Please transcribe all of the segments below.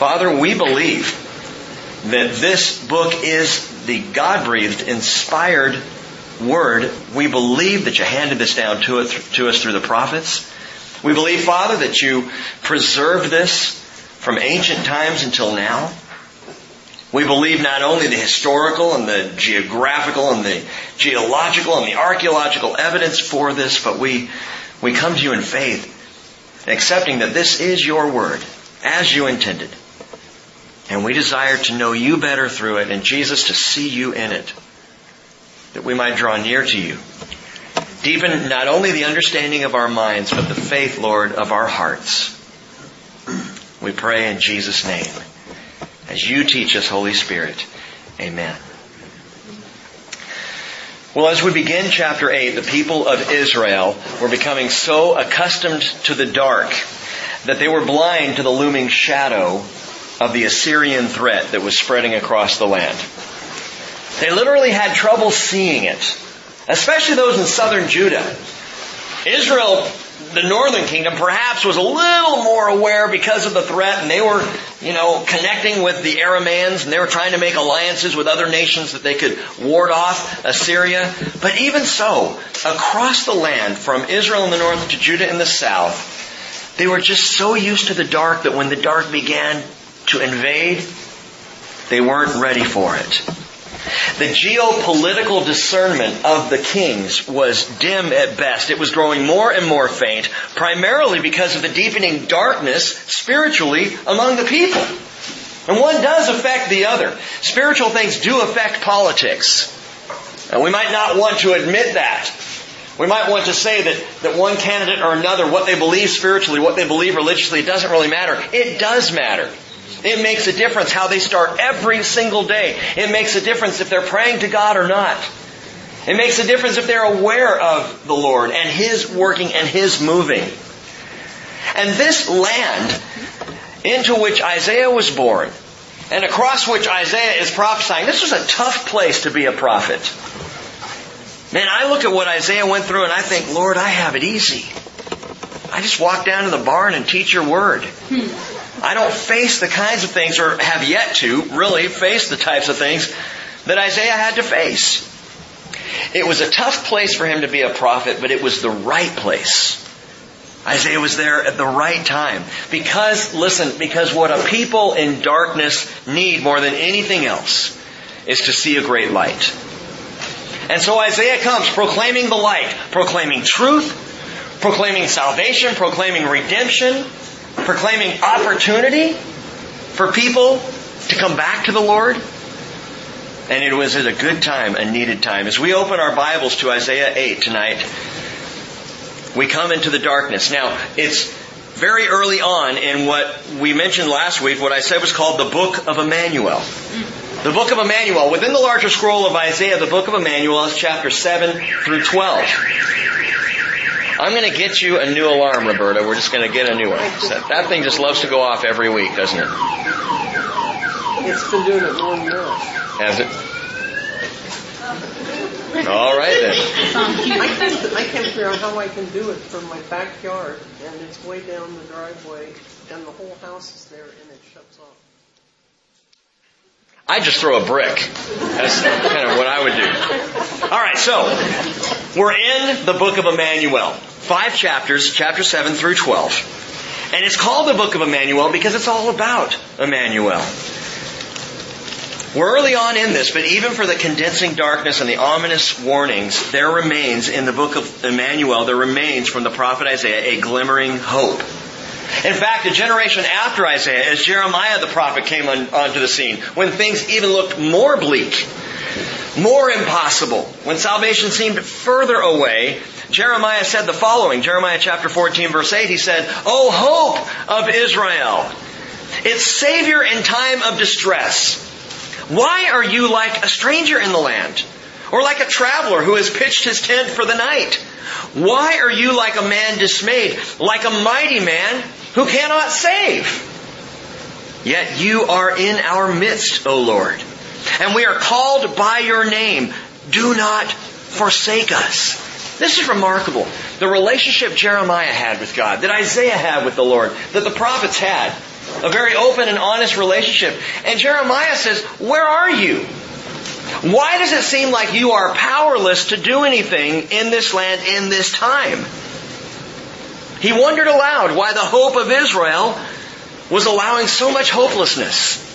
Father, we believe that this book is the God-breathed, inspired word. We believe that you handed this down to, it, to us through the prophets. We believe, Father, that you preserved this from ancient times until now. We believe not only the historical and the geographical and the geological and the archaeological evidence for this, but we, we come to you in faith, accepting that this is your word, as you intended. And we desire to know you better through it, and Jesus to see you in it, that we might draw near to you. Deepen not only the understanding of our minds, but the faith, Lord, of our hearts. We pray in Jesus' name as you teach us, Holy Spirit. Amen. Well, as we begin chapter 8, the people of Israel were becoming so accustomed to the dark that they were blind to the looming shadow of the Assyrian threat that was spreading across the land. They literally had trouble seeing it, especially those in southern Judah. Israel the northern kingdom perhaps was a little more aware because of the threat and they were, you know, connecting with the Aramaeans and they were trying to make alliances with other nations that they could ward off Assyria. But even so, across the land from Israel in the north to Judah in the south, they were just so used to the dark that when the dark began to invade, they weren't ready for it. The geopolitical discernment of the kings was dim at best. It was growing more and more faint, primarily because of the deepening darkness spiritually among the people. And one does affect the other. Spiritual things do affect politics. And we might not want to admit that. We might want to say that, that one candidate or another, what they believe spiritually, what they believe religiously, it doesn't really matter. It does matter. It makes a difference how they start every single day. It makes a difference if they're praying to God or not. It makes a difference if they're aware of the Lord and His working and His moving. And this land into which Isaiah was born and across which Isaiah is prophesying, this was a tough place to be a prophet. Man, I look at what Isaiah went through and I think, Lord, I have it easy. I just walk down to the barn and teach your word. Hmm. I don't face the kinds of things, or have yet to really face the types of things that Isaiah had to face. It was a tough place for him to be a prophet, but it was the right place. Isaiah was there at the right time. Because, listen, because what a people in darkness need more than anything else is to see a great light. And so Isaiah comes proclaiming the light, proclaiming truth, proclaiming salvation, proclaiming redemption, proclaiming opportunity for people to come back to the Lord. And it was at a good time, a needed time. As we open our Bibles to Isaiah 8 tonight, we come into the darkness. Now, it's very early on in what we mentioned last week, what I said was called the Book of Emmanuel. The Book of Emmanuel. Within the larger scroll of Isaiah, the Book of Emmanuel is chapter 7 through 12. I'm going to get you a new alarm, Roberta. We're just going to get a new one. That thing just loves to go off every week, doesn't it? It's been doing it more than Has it? All right then. I can't, I can't figure out how I can do it from my backyard, and it's way down the driveway, and the whole house is there, and it shuts off. I just throw a brick. That's kind of what I would do. All right, so we're in the book of Emmanuel. Five chapters, chapter 7 through 12. And it's called the book of Emmanuel because it's all about Emmanuel. We're early on in this, but even for the condensing darkness and the ominous warnings, there remains in the book of Emmanuel, there remains from the prophet Isaiah a glimmering hope. In fact, a generation after Isaiah, as Jeremiah the prophet came on, onto the scene, when things even looked more bleak, more impossible, when salvation seemed further away, Jeremiah said the following, Jeremiah chapter 14 verse 8, he said, O hope of Israel, its savior in time of distress, why are you like a stranger in the land? Or like a traveler who has pitched his tent for the night? Why are you like a man dismayed, like a mighty man who cannot save. Yet you are in our midst, O Lord. And we are called by your name. Do not forsake us. This is remarkable. The relationship Jeremiah had with God, that Isaiah had with the Lord, that the prophets had. a very open and honest relationship. And Jeremiah says, where are you? Why does it seem like you are powerless to do anything in this land in this time? He wondered aloud why the hope of Israel was allowing so much hopelessness.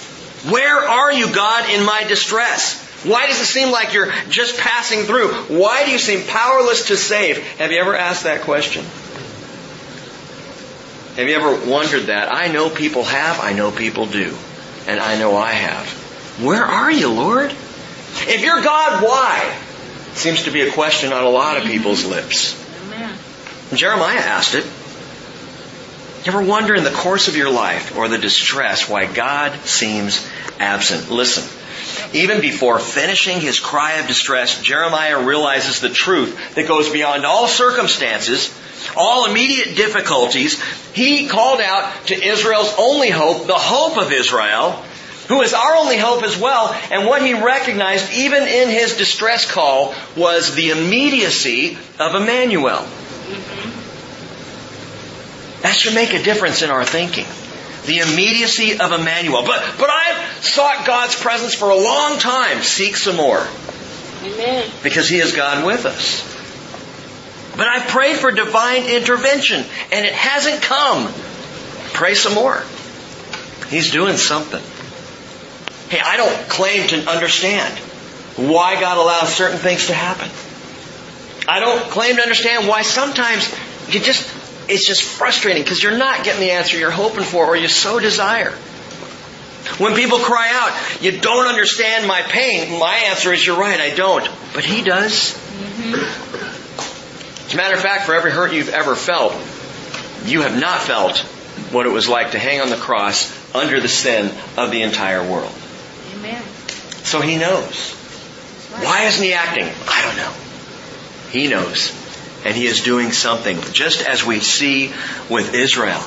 Where are you, God, in my distress? Why does it seem like you're just passing through? Why do you seem powerless to save? Have you ever asked that question? Have you ever wondered that? I know people have, I know people do, and I know I have. Where are you, Lord? If you're God, why? Seems to be a question on a lot of people's lips. Jeremiah asked it. You ever wonder in the course of your life or the distress why God seems absent? Listen, even before finishing his cry of distress, Jeremiah realizes the truth that goes beyond all circumstances, all immediate difficulties. He called out to Israel's only hope, the hope of Israel, who is our only hope as well. And what he recognized, even in his distress call, was the immediacy of Emmanuel. Mm-hmm. That should make a difference in our thinking. The immediacy of Emmanuel. But, but I've sought God's presence for a long time. Seek some more. Amen. Because He is God with us. But I've prayed for divine intervention and it hasn't come. Pray some more. He's doing something. Hey, I don't claim to understand why God allows certain things to happen. I don't claim to understand why sometimes you just, it's just frustrating because you're not getting the answer you're hoping for or you so desire. When people cry out, you don't understand my pain, my answer is you're right, I don't. But He does. Mm-hmm. As a matter of fact, for every hurt you've ever felt, you have not felt what it was like to hang on the cross under the sin of the entire world. Amen. So He knows. Why isn't He acting? I don't know. He knows. And He is doing something, just as we see with Israel.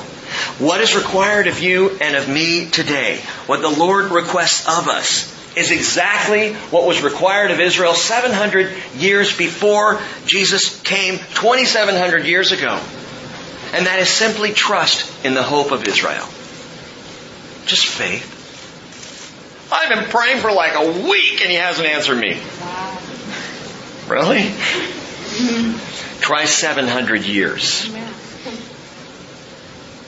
What is required of you and of me today, what the Lord requests of us, is exactly what was required of Israel 700 years before Jesus came 2,700 years ago. And that is simply trust in the hope of Israel. Just faith. I've been praying for like a week and he hasn't answered me. Really? Try 700 years.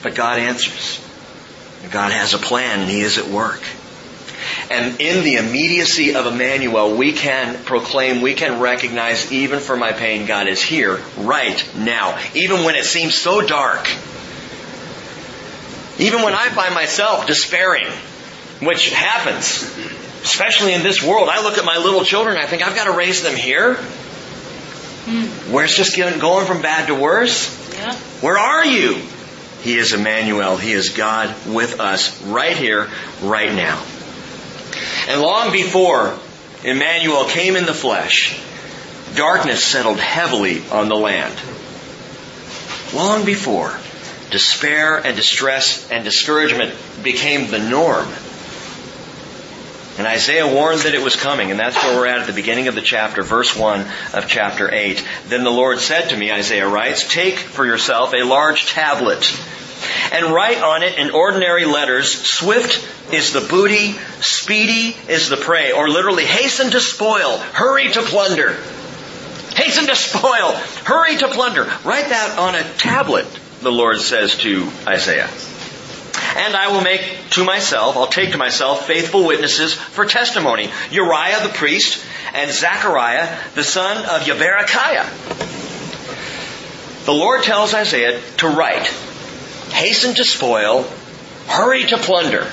But God answers. God has a plan and He is at work. And in the immediacy of Emmanuel, we can proclaim, we can recognize, even for my pain, God is here right now. Even when it seems so dark. Even when I find myself despairing which happens, especially in this world. I look at my little children, I think I've got to raise them here. Hmm. Where it's just going from bad to worse. Yeah. Where are you? He is Emmanuel. He is God with us right here, right now. And long before Emmanuel came in the flesh, darkness settled heavily on the land. Long before, despair and distress and discouragement became the norm. And Isaiah warned that it was coming, and that's where we're at at the beginning of the chapter, verse 1 of chapter 8. Then the Lord said to me, Isaiah writes, Take for yourself a large tablet, and write on it in ordinary letters, Swift is the booty, speedy is the prey, or literally, hasten to spoil, hurry to plunder. Hasten to spoil, hurry to plunder. Write that on a tablet, the Lord says to Isaiah. And I will make to myself, I'll take to myself faithful witnesses for testimony. Uriah the priest and Zechariah the son of Yeberechiah. The Lord tells Isaiah to write, hasten to spoil, hurry to plunder.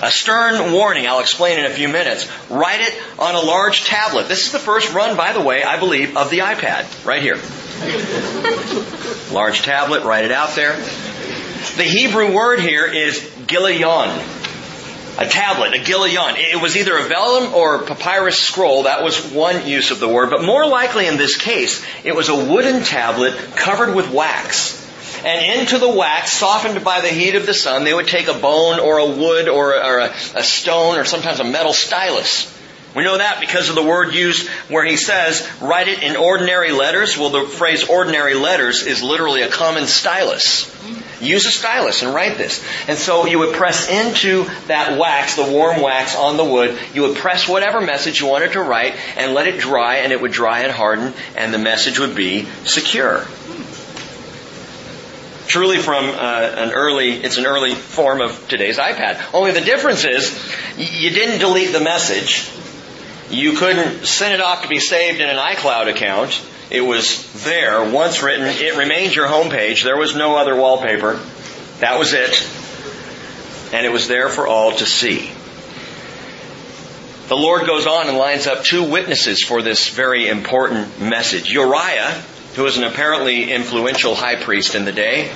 A stern warning, I'll explain in a few minutes. Write it on a large tablet. This is the first run, by the way, I believe, of the iPad, right here. large tablet, write it out there. The Hebrew word here is gilion. A tablet, a gilion. It was either a vellum or papyrus scroll. That was one use of the word. But more likely in this case, it was a wooden tablet covered with wax. And into the wax, softened by the heat of the sun, they would take a bone or a wood or a, or a, a stone or sometimes a metal stylus. We know that because of the word used where he says, write it in ordinary letters. Well, the phrase ordinary letters is literally a common stylus. Use a stylus and write this. And so you would press into that wax, the warm wax on the wood, you would press whatever message you wanted to write and let it dry and it would dry and harden and the message would be secure. Truly from uh, an early, it's an early form of today's iPad. Only the difference is you didn't delete the message. You couldn't send it off to be saved in an iCloud account. It was there, once written. It remained your homepage. There was no other wallpaper. That was it. And it was there for all to see. The Lord goes on and lines up two witnesses for this very important message. Uriah, who was an apparently influential high priest in the day,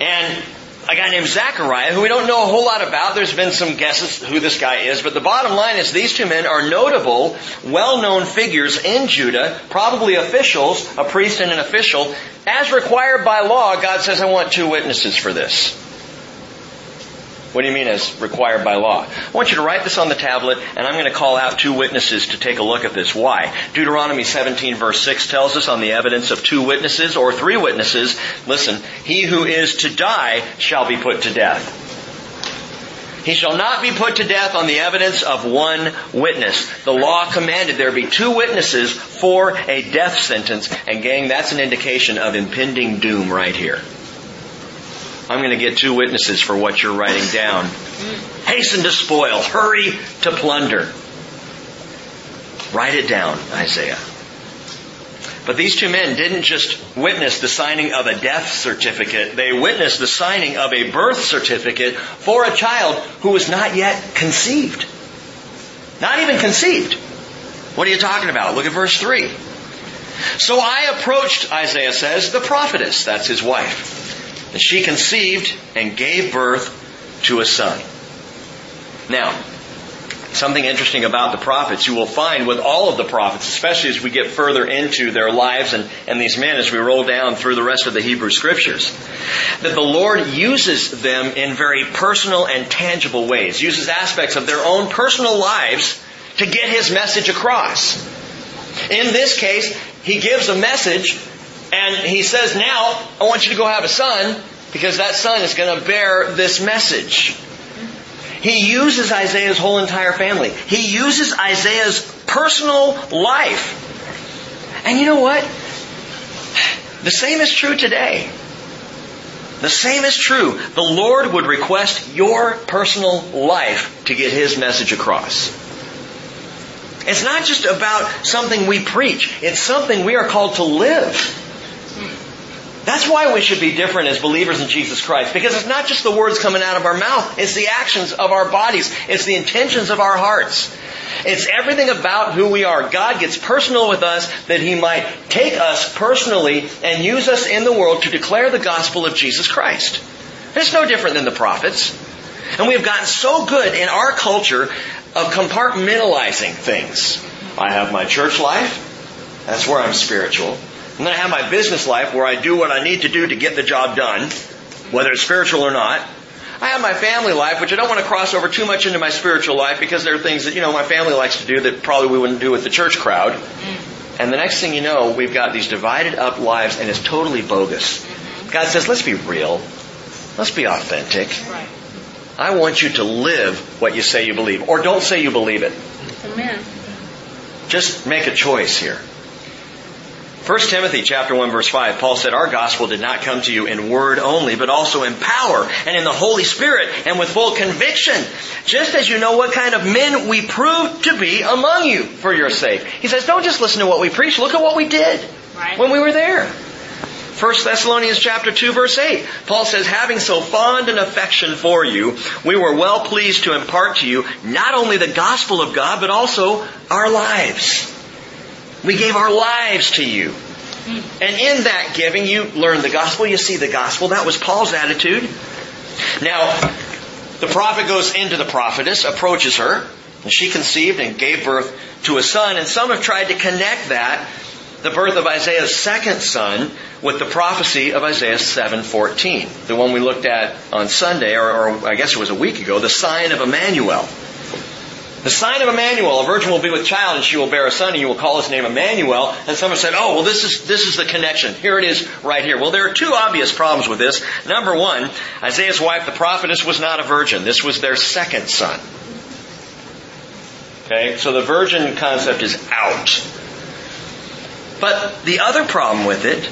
and a guy named Zechariah, who we don't know a whole lot about. There's been some guesses who this guy is, but the bottom line is these two men are notable, well-known figures in Judah, probably officials, a priest and an official. As required by law, God says, I want two witnesses for this. What do you mean as required by law? I want you to write this on the tablet and I'm going to call out two witnesses to take a look at this. Why? Deuteronomy 17 verse 6 tells us on the evidence of two witnesses or three witnesses, listen, he who is to die shall be put to death. He shall not be put to death on the evidence of one witness. The law commanded there be two witnesses for a death sentence, and gang, that's an indication of impending doom right here. I'm going to get two witnesses for what you're writing down. Hasten to spoil. Hurry to plunder. Write it down, Isaiah. But these two men didn't just witness the signing of a death certificate, they witnessed the signing of a birth certificate for a child who was not yet conceived. Not even conceived. What are you talking about? Look at verse 3. So I approached, Isaiah says, the prophetess, that's his wife and she conceived and gave birth to a son. Now, something interesting about the prophets you will find with all of the prophets, especially as we get further into their lives and, and these men as we roll down through the rest of the Hebrew scriptures, that the Lord uses them in very personal and tangible ways, uses aspects of their own personal lives to get his message across. In this case, he gives a message and he says, now, I want you to go have a son because that son is going to bear this message. He uses Isaiah's whole entire family. He uses Isaiah's personal life. And you know what? The same is true today. The same is true. The Lord would request your personal life to get His message across. It's not just about something we preach. It's something we are called to live. That's why we should be different as believers in Jesus Christ. Because it's not just the words coming out of our mouth, it's the actions of our bodies, it's the intentions of our hearts. It's everything about who we are. God gets personal with us that He might take us personally and use us in the world to declare the gospel of Jesus Christ. It's no different than the prophets. And we have gotten so good in our culture of compartmentalizing things. I have my church life. That's where I'm spiritual. I'm going to have my business life where I do what I need to do to get the job done, whether it's spiritual or not. I have my family life, which I don't want to cross over too much into my spiritual life because there are things that, you know, my family likes to do that probably we wouldn't do with the church crowd. And the next thing you know, we've got these divided up lives and it's totally bogus. God says, let's be real. Let's be authentic. Right. I want you to live what you say you believe. Or don't say you believe it. Amen. Just make a choice here. 1 Timothy chapter 1 verse 5, Paul said, Our gospel did not come to you in word only, but also in power and in the Holy Spirit and with full conviction, just as you know what kind of men we proved to be among you for your sake. He says, don't just listen to what we preach, look at what we did right. when we were there. 1 Thessalonians chapter 2 verse 8. Paul says, having so fond an affection for you, we were well pleased to impart to you not only the gospel of God, but also our lives. We gave our lives to you. And in that giving, you learn the gospel, you see the gospel. That was Paul's attitude. Now, the prophet goes into the prophetess, approaches her, and she conceived and gave birth to a son. And some have tried to connect that, the birth of Isaiah's second son, with the prophecy of Isaiah 7:14, the one we looked at on Sunday, or, or I guess it was a week ago, the sign of Emmanuel. The sign of Emmanuel, a virgin will be with child and she will bear a son and you will call his name Emmanuel. And someone said, oh, well this is, this is the connection. Here it is right here. Well, there are two obvious problems with this. Number one, Isaiah's wife, the prophetess, was not a virgin. This was their second son. Okay, so the virgin concept is out. But the other problem with it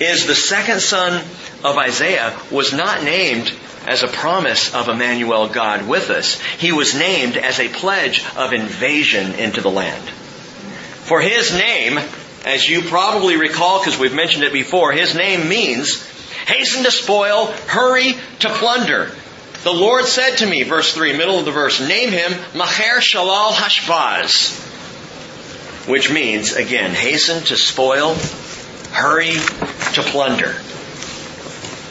is the second son of Isaiah was not named as a promise of Emmanuel God with us. He was named as a pledge of invasion into the land. For his name, as you probably recall because we've mentioned it before, his name means hasten to spoil, hurry to plunder. The Lord said to me, verse 3, middle of the verse, name him Maher Shalal Hashbaz, which means, again, hasten to spoil, hurry to plunder.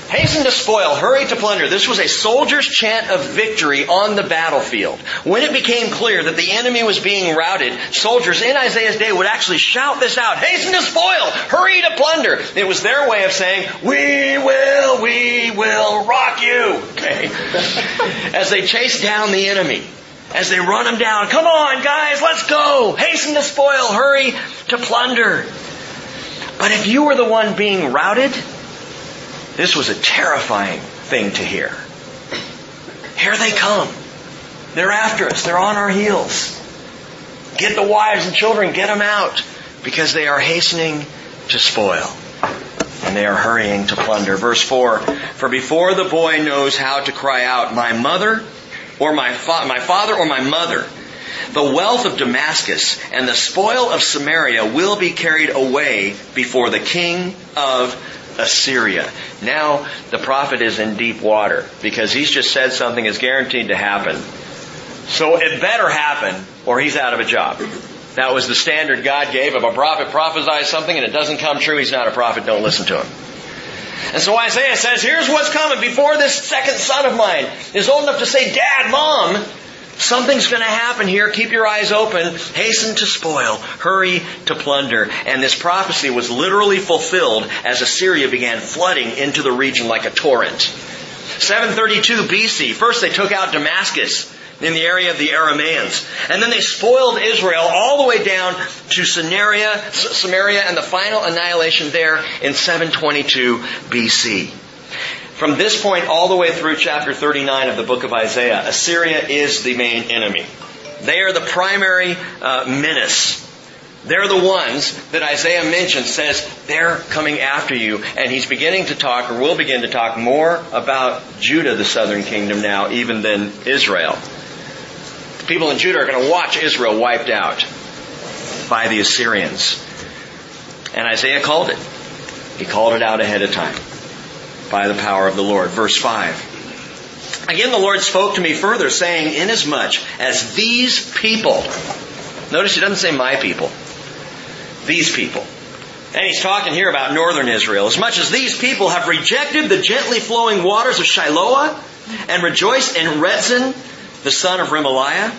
Hasten to spoil, hurry to plunder. This was a soldier's chant of victory on the battlefield. When it became clear that the enemy was being routed, soldiers in Isaiah's day would actually shout this out, hasten to spoil, hurry to plunder. It was their way of saying, we will, we will rock you. Okay. As they chase down the enemy. As they run them down, come on guys, let's go! Hasten to spoil, hurry to plunder. But if you were the one being routed, this was a terrifying thing to hear. Here they come. They're after us. They're on our heels. Get the wives and children, get them out because they are hastening to spoil and they are hurrying to plunder. Verse 4, for before the boy knows how to cry out, my mother or my, fa- my father or my mother, the wealth of Damascus and the spoil of Samaria will be carried away before the king of Assyria. Now the prophet is in deep water because he's just said something is guaranteed to happen. So it better happen or he's out of a job. That was the standard God gave. If a prophet prophesies something and it doesn't come true, he's not a prophet. Don't listen to him. And so Isaiah says, here's what's coming before this second son of mine is old enough to say, Dad, Mom, Something's going to happen here. Keep your eyes open. Hasten to spoil. Hurry to plunder. And this prophecy was literally fulfilled as Assyria began flooding into the region like a torrent. 732 BC. First they took out Damascus in the area of the Aramaeans. And then they spoiled Israel all the way down to Samaria, Samaria and the final annihilation there in 722 BC. From this point all the way through chapter 39 of the book of Isaiah, Assyria is the main enemy. They are the primary uh, menace. They're the ones that Isaiah mentions, says they're coming after you. And he's beginning to talk, or will begin to talk, more about Judah, the southern kingdom now, even than Israel. The people in Judah are going to watch Israel wiped out by the Assyrians. And Isaiah called it. He called it out ahead of time by the power of the Lord. Verse 5. Again, the Lord spoke to me further, saying, Inasmuch as these people, notice he doesn't say my people, these people. And he's talking here about northern Israel. As much as these people have rejected the gently flowing waters of Shiloah and rejoiced in Rezin, the son of Remaliah,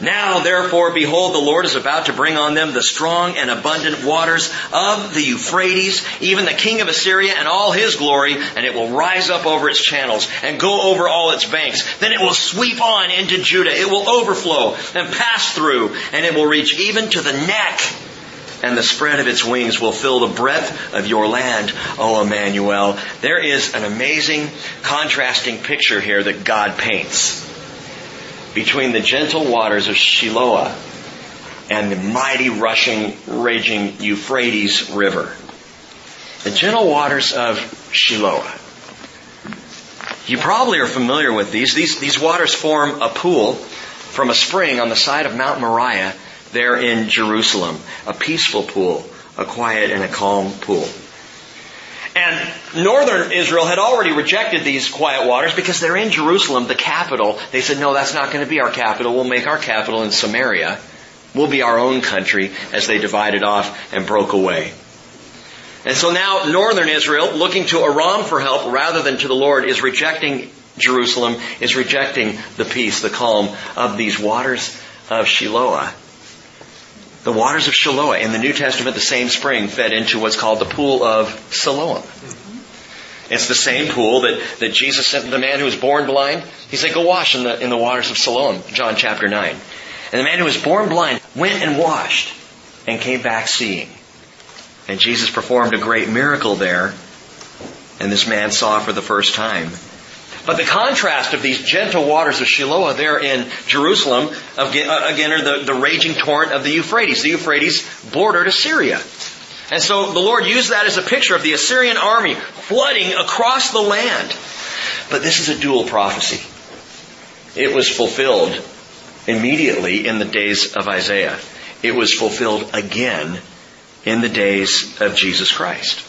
now therefore, behold, the Lord is about to bring on them the strong and abundant waters of the Euphrates, even the king of Assyria and all his glory, and it will rise up over its channels and go over all its banks. Then it will sweep on into Judah. It will overflow and pass through, and it will reach even to the neck. And the spread of its wings will fill the breadth of your land, O Emmanuel. There is an amazing contrasting picture here that God paints between the gentle waters of Shiloah and the mighty rushing, raging Euphrates River. The gentle waters of Shiloah. You probably are familiar with these. These, these waters form a pool from a spring on the side of Mount Moriah there in Jerusalem. A peaceful pool, a quiet and a calm pool. And northern Israel had already rejected these quiet waters because they're in Jerusalem, the capital. They said, no, that's not going to be our capital. We'll make our capital in Samaria. We'll be our own country as they divided off and broke away. And so now northern Israel, looking to Aram for help rather than to the Lord, is rejecting Jerusalem, is rejecting the peace, the calm of these waters of Shiloah. The waters of Shiloah in the New Testament, the same spring fed into what's called the pool of Siloam. It's the same pool that, that Jesus sent the man who was born blind. He said, go wash in the, in the waters of Siloam, John chapter 9. And the man who was born blind went and washed and came back seeing. And Jesus performed a great miracle there, and this man saw for the first time. But the contrast of these gentle waters of Shiloah there in Jerusalem, uh, again, are the, the raging torrent of the Euphrates. The Euphrates bordered Assyria. And so the Lord used that as a picture of the Assyrian army flooding across the land. But this is a dual prophecy. It was fulfilled immediately in the days of Isaiah. It was fulfilled again in the days of Jesus Christ.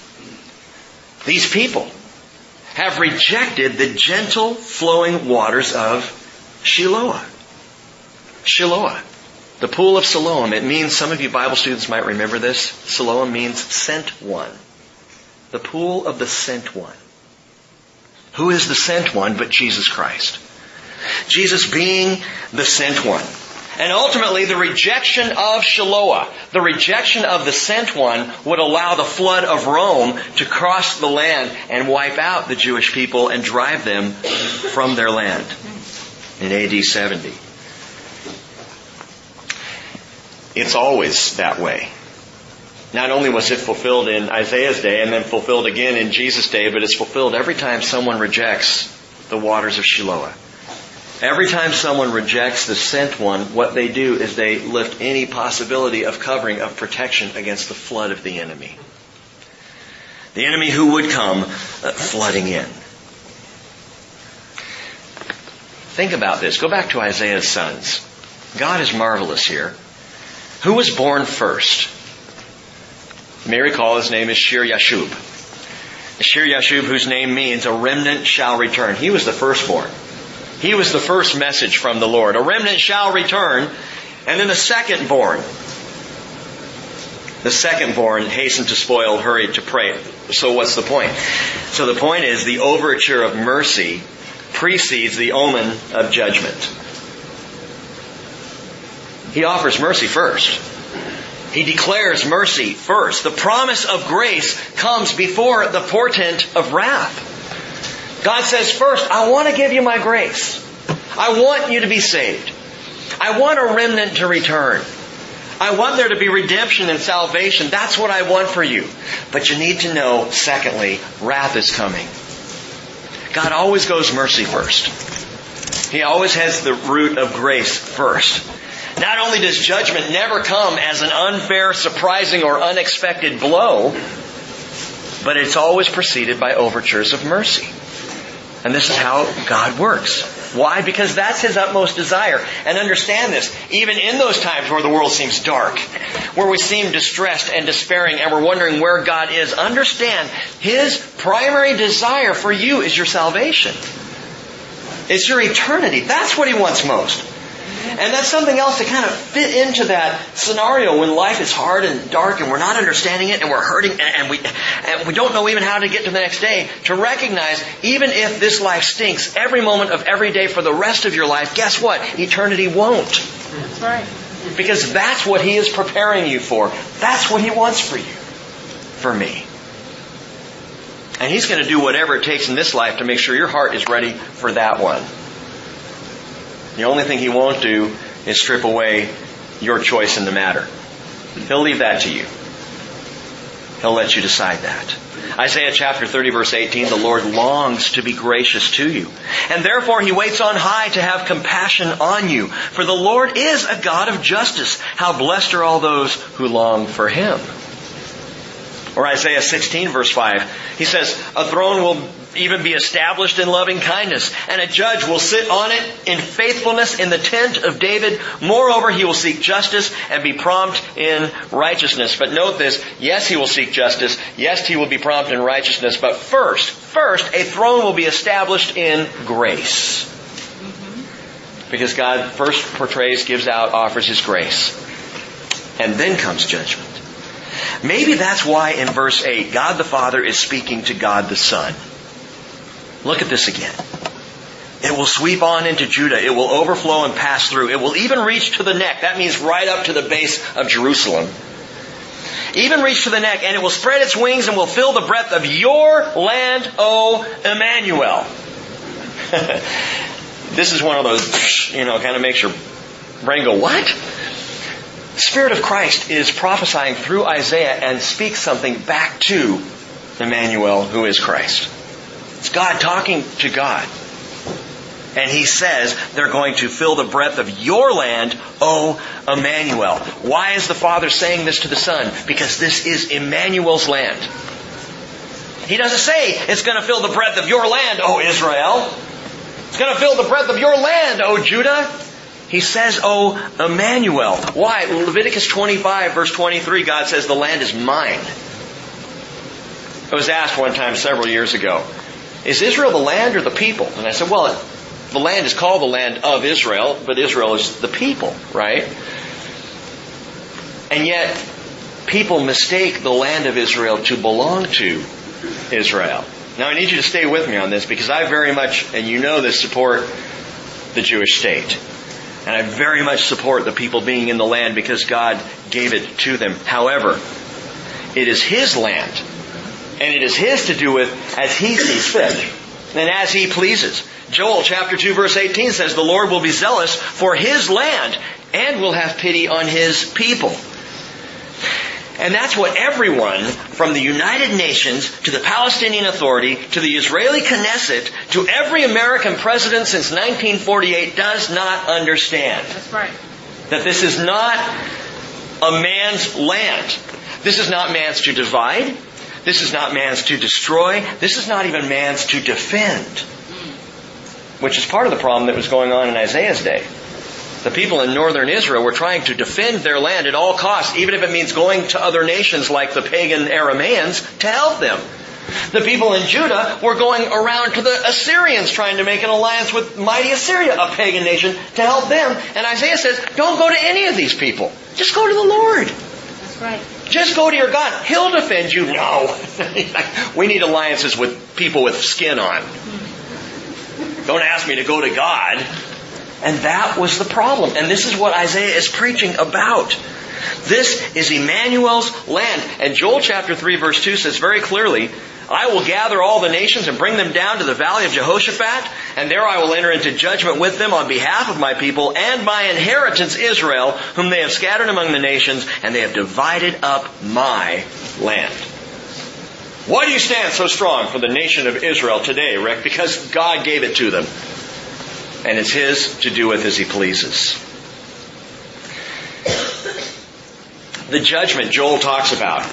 These people have rejected the gentle flowing waters of Shiloah. Shiloah. The pool of Siloam. It means, some of you Bible students might remember this. Siloam means sent one. The pool of the sent one. Who is the sent one but Jesus Christ? Jesus being the sent one. And ultimately, the rejection of Shiloah, the rejection of the sent one, would allow the flood of Rome to cross the land and wipe out the Jewish people and drive them from their land in AD 70. It's always that way. Not only was it fulfilled in Isaiah's day and then fulfilled again in Jesus' day, but it's fulfilled every time someone rejects the waters of Shiloah. Every time someone rejects the sent one, what they do is they lift any possibility of covering, of protection against the flood of the enemy. The enemy who would come uh, flooding in. Think about this. Go back to Isaiah's sons. God is marvelous here. Who was born first? You may recall his name is Shir Yashub. Shir Yashub, whose name means a remnant shall return. He was the firstborn. He was the first message from the Lord. A remnant shall return, and then the second born. The second born hastened to spoil, hurried to prey. So what's the point? So the point is the overture of mercy precedes the omen of judgment. He offers mercy first. He declares mercy first. The promise of grace comes before the portent of wrath. God says, first, I want to give you my grace. I want you to be saved. I want a remnant to return. I want there to be redemption and salvation. That's what I want for you. But you need to know, secondly, wrath is coming. God always goes mercy first. He always has the root of grace first. Not only does judgment never come as an unfair, surprising, or unexpected blow, but it's always preceded by overtures of mercy. And this is how God works. Why? Because that's His utmost desire. And understand this, even in those times where the world seems dark, where we seem distressed and despairing and we're wondering where God is, understand His primary desire for you is your salvation. It's your eternity. That's what He wants most. And that's something else to kind of fit into that scenario when life is hard and dark and we're not understanding it and we're hurting and we, and we don't know even how to get to the next day. To recognize, even if this life stinks every moment of every day for the rest of your life, guess what? Eternity won't. That's right. Because that's what He is preparing you for. That's what He wants for you. For me. And He's going to do whatever it takes in this life to make sure your heart is ready for that one. The only thing he won't do is strip away your choice in the matter. He'll leave that to you. He'll let you decide that. Isaiah chapter 30 verse 18, the Lord longs to be gracious to you. And therefore he waits on high to have compassion on you. For the Lord is a God of justice. How blessed are all those who long for him. Or Isaiah 16 verse 5, he says, a throne will even be established in loving kindness, and a judge will sit on it in faithfulness in the tent of David. Moreover, he will seek justice and be prompt in righteousness. But note this, yes, he will seek justice, yes, he will be prompt in righteousness, but first, first, a throne will be established in grace. Because God first portrays, gives out, offers his grace. And then comes judgment. Maybe that's why in verse 8, God the Father is speaking to God the Son. Look at this again. It will sweep on into Judah. It will overflow and pass through. It will even reach to the neck. That means right up to the base of Jerusalem. Even reach to the neck, and it will spread its wings and will fill the breadth of your land, O Emmanuel. this is one of those, you know, kind of makes your Brain go, what? Spirit of Christ is prophesying through Isaiah and speaks something back to Emmanuel, who is Christ. It's God talking to God. And he says they're going to fill the breadth of your land, O Emmanuel. Why is the Father saying this to the Son? Because this is Emmanuel's land. He doesn't say it's going to fill the breadth of your land, O Israel. It's going to fill the breadth of your land, O Judah. He says, O Emmanuel. Why? Leviticus 25 verse 23, God says the land is mine. I was asked one time several years ago, is Israel the land or the people? And I said, well, the land is called the land of Israel, but Israel is the people, right? And yet, people mistake the land of Israel to belong to Israel. Now I need you to stay with me on this because I very much, and you know this, support the Jewish state. And I very much support the people being in the land because God gave it to them. However, it is His land. And it is His to do with as He sees fit. And as He pleases. Joel chapter 2 verse 18 says, The Lord will be zealous for His land and will have pity on His people. And that's what everyone from the United Nations to the Palestinian Authority to the Israeli Knesset to every American president since 1948 does not understand. That's right. That this is not a man's land. This is not man's to divide. This is not man's to destroy. This is not even man's to defend. Which is part of the problem that was going on in Isaiah's day. The people in northern Israel were trying to defend their land at all costs, even if it means going to other nations like the pagan Aramaeans to help them. The people in Judah were going around to the Assyrians trying to make an alliance with mighty Assyria, a pagan nation, to help them. And Isaiah says, don't go to any of these people. Just go to the Lord. That's right. Just go to your God. He'll defend you. No. we need alliances with people with skin on. Don't ask me to go to God. And that was the problem. And this is what Isaiah is preaching about. This is Emmanuel's land. And Joel chapter 3 verse 2 says very clearly, I will gather all the nations and bring them down to the valley of Jehoshaphat, and there I will enter into judgment with them on behalf of my people and my inheritance Israel, whom they have scattered among the nations, and they have divided up my land. Why do you stand so strong for the nation of Israel today, Rick? Because God gave it to them and it's His to do with as He pleases. The judgment Joel talks about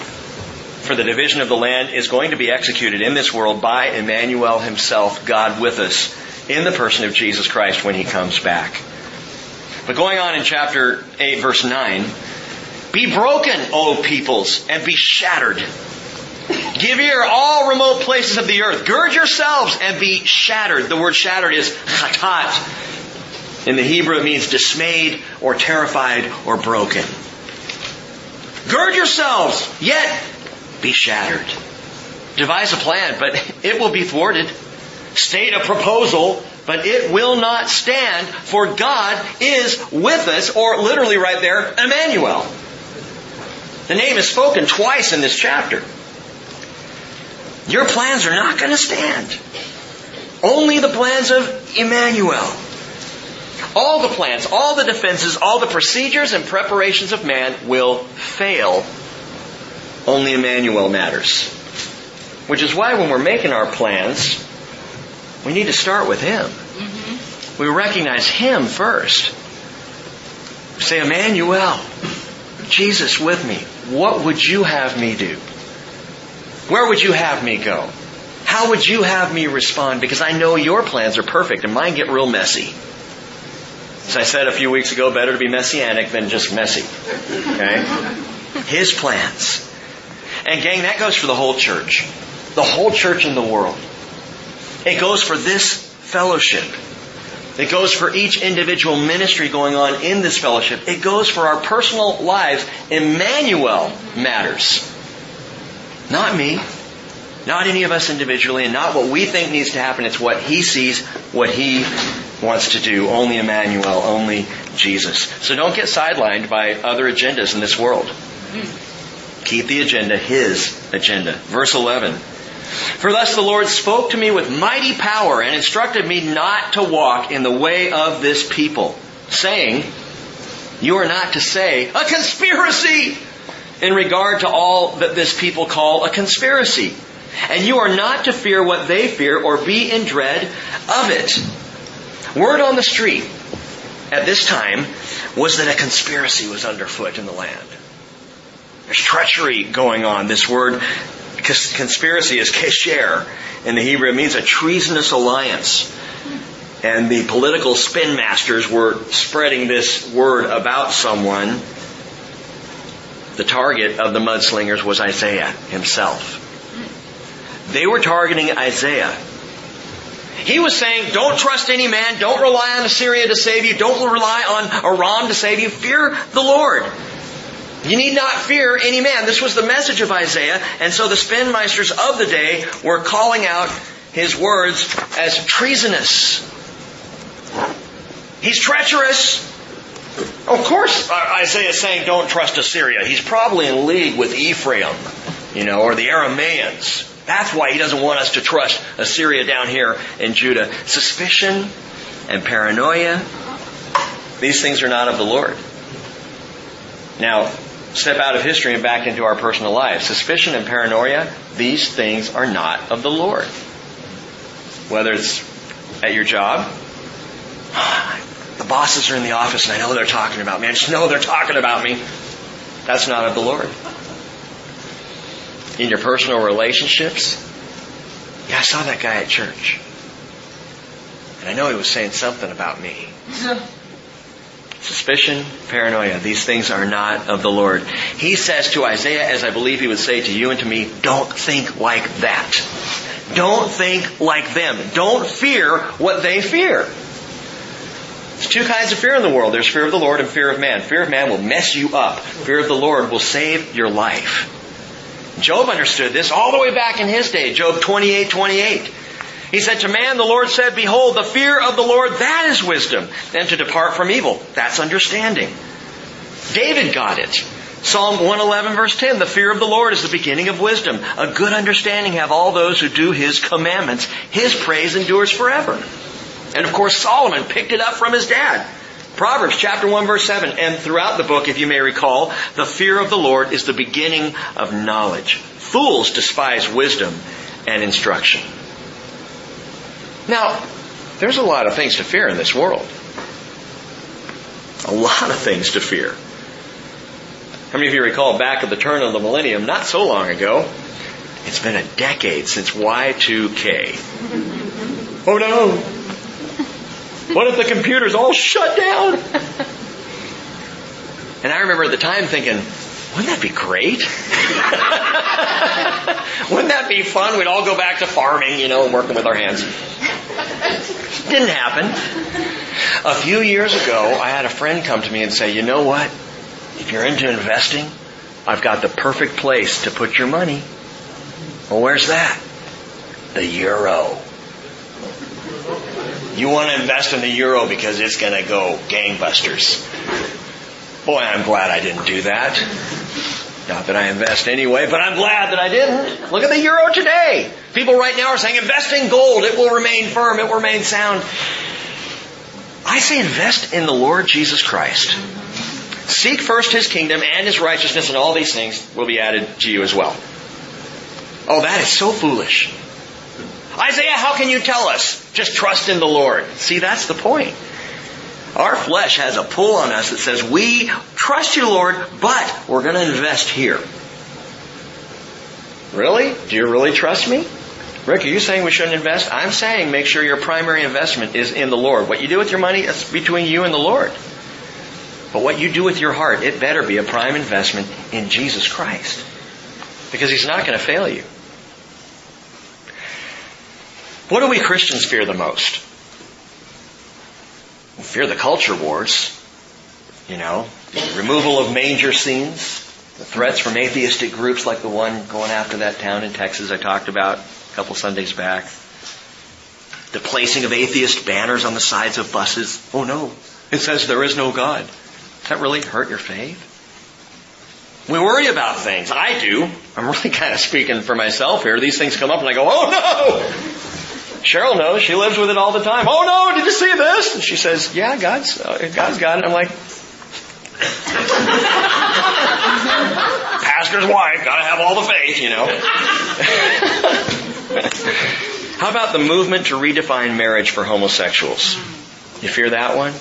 for the division of the land is going to be executed in this world by Emmanuel himself, God with us, in the person of Jesus Christ when He comes back. But going on in chapter 8 verse 9, be broken, O peoples, and be shattered Give ear, all remote places of the earth. Gird yourselves and be shattered. The word shattered is chatat. In the Hebrew, it means dismayed or terrified or broken. Gird yourselves, yet be shattered. Devise a plan, but it will be thwarted. State a proposal, but it will not stand, for God is with us, or literally right there, Emmanuel. The name is spoken twice in this chapter. Your plans are not going to stand. Only the plans of Emmanuel. All the plans, all the defenses, all the procedures and preparations of man will fail. Only Emmanuel matters. Which is why when we're making our plans, we need to start with Him. Mm-hmm. We recognize Him first. Say, Emmanuel, Jesus with me. What would you have me do? Where would you have me go? How would you have me respond? Because I know your plans are perfect and mine get real messy. As I said a few weeks ago, better to be messianic than just messy. Okay? His plans. And gang, that goes for the whole church. The whole church in the world. It goes for this fellowship. It goes for each individual ministry going on in this fellowship. It goes for our personal lives. Emmanuel matters. Not me. Not any of us individually, and not what we think needs to happen. It's what He sees, what He wants to do. Only Emmanuel, only Jesus. So don't get sidelined by other agendas in this world. Keep the agenda His agenda. Verse 11. For thus the Lord spoke to me with mighty power and instructed me not to walk in the way of this people, saying, You are not to say, a conspiracy! In regard to all that this people call a conspiracy. And you are not to fear what they fear or be in dread of it. Word on the street at this time was that a conspiracy was underfoot in the land. There's treachery going on. This word conspiracy is kesher in the Hebrew. It means a treasonous alliance. And the political spin masters were spreading this word about someone. The target of the mudslingers was Isaiah himself. They were targeting Isaiah. He was saying, don't trust any man, don't rely on Assyria to save you, don't rely on Aram to save you, fear the Lord. You need not fear any man. This was the message of Isaiah, and so the spinmeisters of the day were calling out his words as treasonous. He's treacherous. Of course, Isaiah is saying don't trust Assyria. He's probably in league with Ephraim, you know, or the Arameans. That's why he doesn't want us to trust Assyria down here in Judah. Suspicion and paranoia, these things are not of the Lord. Now, step out of history and back into our personal lives. Suspicion and paranoia, these things are not of the Lord. Whether it's at your job, the bosses are in the office and I know they're talking about me. I just know they're talking about me. That's not of the Lord in your personal relationships. Yeah, I saw that guy at church. And I know he was saying something about me. Suspicion, paranoia, these things are not of the Lord. He says to Isaiah, as I believe he would say to you and to me, don't think like that. Don't think like them. Don't fear what they fear. There's two kinds of fear in the world. There's fear of the Lord and fear of man. Fear of man will mess you up. Fear of the Lord will save your life. Job understood this all the way back in his day, Job 28, 28. He said, to man the Lord said, behold, the fear of the Lord, that is wisdom, and to depart from evil, that's understanding. David got it. Psalm 111 verse 10, the fear of the Lord is the beginning of wisdom. A good understanding have all those who do His commandments. His praise endures forever. And of course Solomon picked it up from his dad. Proverbs chapter 1 verse 7. And throughout the book, if you may recall, the fear of the Lord is the beginning of knowledge. Fools despise wisdom and instruction. Now, there's a lot of things to fear in this world. A lot of things to fear. How many of you recall back at the turn of the millennium, not so long ago, it's been a decade since Y2K. Oh no! What if the computer's all shut down? And I remember at the time thinking, wouldn't that be great? wouldn't that be fun? We'd all go back to farming, you know, and working with our hands. Didn't happen. A few years ago, I had a friend come to me and say, you know what? If you're into investing, I've got the perfect place to put your money. Well, where's that? The euro. You want to invest in the euro because it's going to go gangbusters. Boy, I'm glad I didn't do that. Not that I invest anyway, but I'm glad that I didn't. Look at the euro today. People right now are saying invest in gold. It will remain firm. It will remain sound. I say invest in the Lord Jesus Christ. Seek first His kingdom and His righteousness and all these things will be added to you as well. Oh, that is so foolish. Isaiah, how can you tell us? Just trust in the Lord. See, that's the point. Our flesh has a pull on us that says, we trust you, Lord, but we're going to invest here. Really? Do you really trust me? Rick, are you saying we shouldn't invest? I'm saying make sure your primary investment is in the Lord. What you do with your money, is between you and the Lord. But what you do with your heart, it better be a prime investment in Jesus Christ. Because He's not going to fail you. What do we Christians fear the most? Fear the culture wars. You know, removal of manger scenes, the threats from atheistic groups like the one going after that town in Texas I talked about a couple Sundays back. The placing of atheist banners on the sides of buses. Oh no, it says there is no God. Does that really hurt your faith? We worry about things. I do. I'm really kind of speaking for myself here. These things come up and I go, oh no! Cheryl knows. She lives with it all the time. Oh no, did you see this? And she says, yeah, God's, uh, God's got it. I'm like, Pastor's wife, gotta have all the faith, you know. How about the movement to redefine marriage for homosexuals? You fear that one?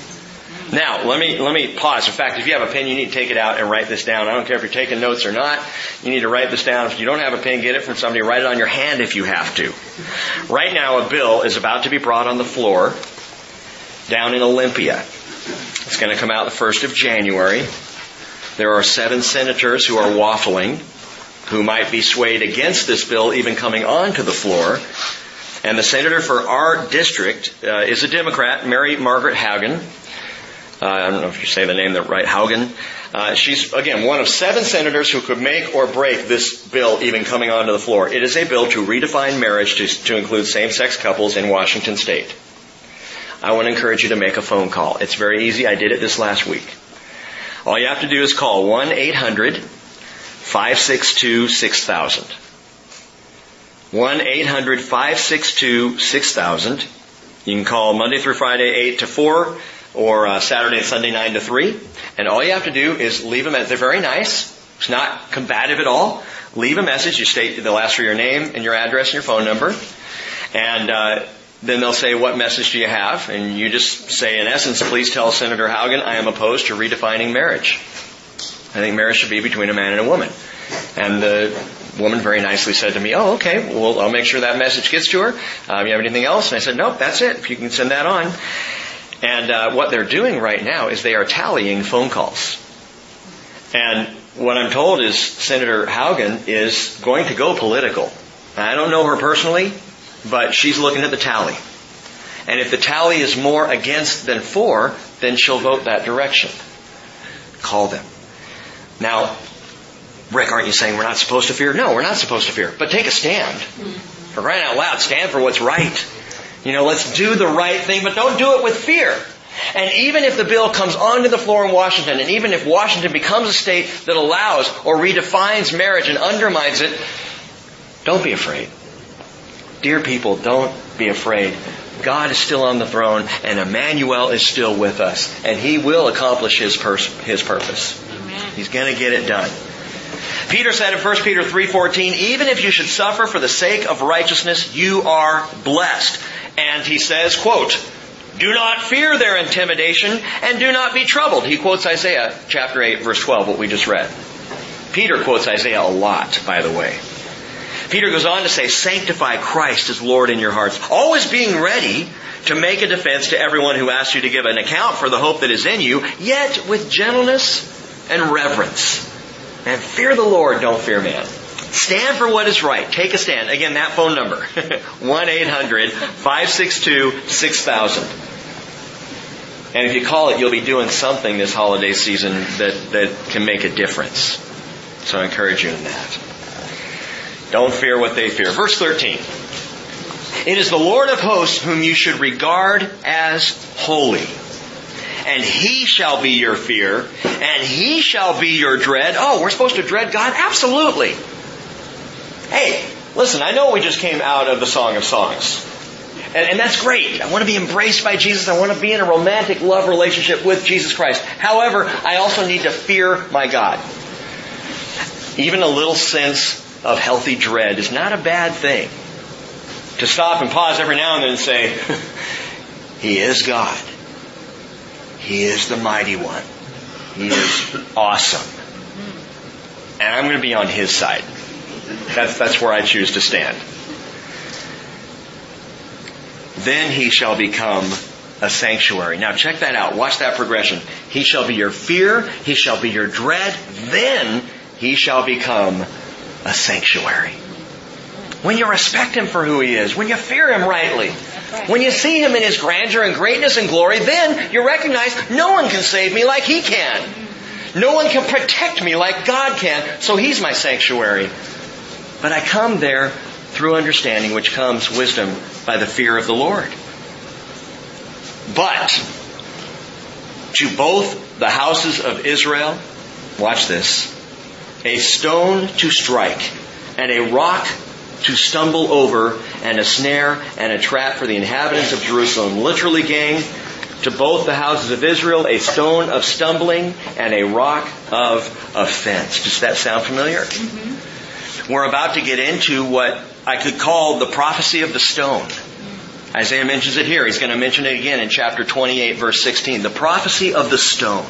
Now, let me, let me pause. In fact, if you have a pen, you need to take it out and write this down. I don't care if you're taking notes or not. You need to write this down. If you don't have a pen, get it from somebody. Write it on your hand if you have to. Right now, a bill is about to be brought on the floor down in Olympia. It's going to come out the 1st of January. There are seven senators who are waffling, who might be swayed against this bill even coming onto the floor. And the senator for our district uh, is a Democrat, Mary Margaret Haugen. Uh, I don't know if you say the name right, Haugen. Uh, she's, again, one of seven senators who could make or break this bill even coming onto the floor. It is a bill to redefine marriage to, to include same-sex couples in Washington state. I want to encourage you to make a phone call. It's very easy. I did it this last week. All you have to do is call 1-800-562-6000. 1-800-562-6000. You can call Monday through Friday 8 to 4 or uh, Saturday and Sunday 9 to 3. And all you have to do is leave a message. They're very nice. It's not combative at all. Leave a message. You state the last for your name and your address and your phone number. And uh, then they'll say, what message do you have? And you just say, in essence, please tell Senator Haugen I am opposed to redefining marriage. I think marriage should be between a man and a woman. And the woman very nicely said to me, oh, okay, well, I'll make sure that message gets to her. Um, you have anything else? And I said, nope, that's it. If you can send that on. And uh, what they're doing right now is they are tallying phone calls. And what I'm told is Senator Haugen is going to go political. I don't know her personally, but she's looking at the tally. And if the tally is more against than for, then she'll vote that direction. Call them. Now, Rick, aren't you saying we're not supposed to fear? No, we're not supposed to fear. But take a stand. For crying out loud, stand for what's right. You know, let's do the right thing, but don't do it with fear. And even if the bill comes onto the floor in Washington, and even if Washington becomes a state that allows or redefines marriage and undermines it, don't be afraid. Dear people, don't be afraid. God is still on the throne, and Emmanuel is still with us, and He will accomplish His, pers- his purpose. Amen. He's going to get it done. Peter said in 1 Peter 3:14, "Even if you should suffer for the sake of righteousness, you are blessed." And he says, quote, do not fear their intimidation and do not be troubled. He quotes Isaiah chapter 8 verse 12, what we just read. Peter quotes Isaiah a lot, by the way. Peter goes on to say, sanctify Christ as Lord in your hearts, always being ready to make a defense to everyone who asks you to give an account for the hope that is in you, yet with gentleness and reverence. And fear the Lord, don't fear man. Stand for what is right. Take a stand. Again, that phone number. 1-800-562-6000. And if you call it, you'll be doing something this holiday season that, that can make a difference. So I encourage you in that. Don't fear what they fear. Verse 13. It is the Lord of hosts whom you should regard as holy. And he shall be your fear, and he shall be your dread. Oh, we're supposed to dread God? Absolutely. Hey, listen, I know we just came out of the Song of Songs. And, and, that's great. I want to be embraced by Jesus. I want to be in a romantic love relationship with Jesus Christ. However, I also need to fear my God. Even a little sense of healthy dread is not a bad thing. To stop and pause every now and then and say, He is God. He is the mighty one. He is awesome. And I'm going to be on His side. That's, that's where I choose to stand. Then he shall become a sanctuary. Now check that out. Watch that progression. He shall be your fear. He shall be your dread. Then he shall become a sanctuary. When you respect him for who he is, when you fear him rightly, when you see him in his grandeur and greatness and glory, then you recognize no one can save me like he can. No one can protect me like God can, so he's my sanctuary. But I come there through understanding, which comes wisdom by the fear of the Lord. But to both the houses of Israel, watch this, a stone to strike and a rock to stumble over and a snare and a trap for the inhabitants of Jerusalem. Literally, gang, to both the houses of Israel a stone of stumbling and a rock of offense. Does that sound familiar? Mm-hmm. We're about to get into what I could call the prophecy of the stone. Isaiah mentions it here. He's going to mention it again in chapter 28 verse 16. The prophecy of the stone.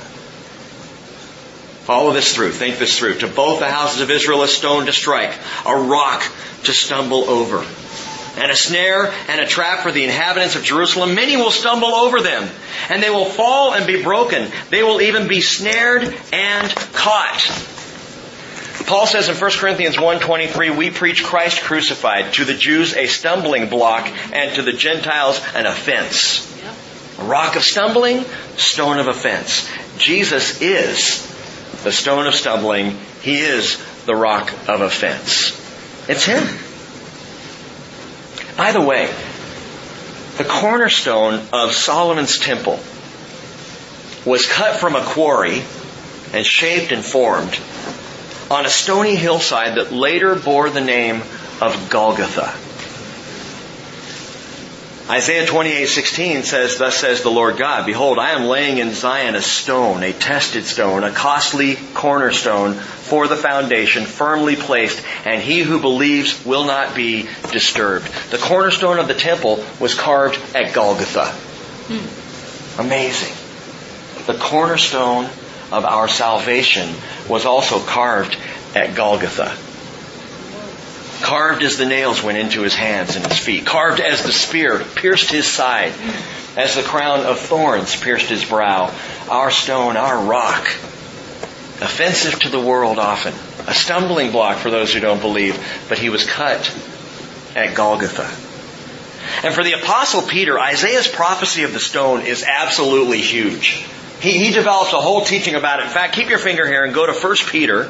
Follow this through. Think this through. To both the houses of Israel a stone to strike, a rock to stumble over, and a snare and a trap for the inhabitants of Jerusalem. Many will stumble over them, and they will fall and be broken. They will even be snared and caught. Paul says in 1 Corinthians 1.23, we preach Christ crucified, to the Jews a stumbling block, and to the Gentiles an offense. A rock of stumbling, stone of offense. Jesus is the stone of stumbling. He is the rock of offense. It's Him. By the way, the cornerstone of Solomon's temple was cut from a quarry and shaped and formed on a stony hillside that later bore the name of Golgotha. Isaiah 28:16 says, "Thus says the Lord God, behold, I am laying in Zion a stone, a tested stone, a costly cornerstone for the foundation, firmly placed, and he who believes will not be disturbed." The cornerstone of the temple was carved at Golgotha. Hmm. Amazing. The cornerstone of our salvation was also carved at Golgotha. Carved as the nails went into his hands and his feet. Carved as the spear pierced his side. As the crown of thorns pierced his brow. Our stone, our rock. Offensive to the world often. A stumbling block for those who don't believe. But he was cut at Golgotha. And for the apostle Peter, Isaiah's prophecy of the stone is absolutely huge. He, he develops a whole teaching about it. In fact, keep your finger here and go to 1 Peter,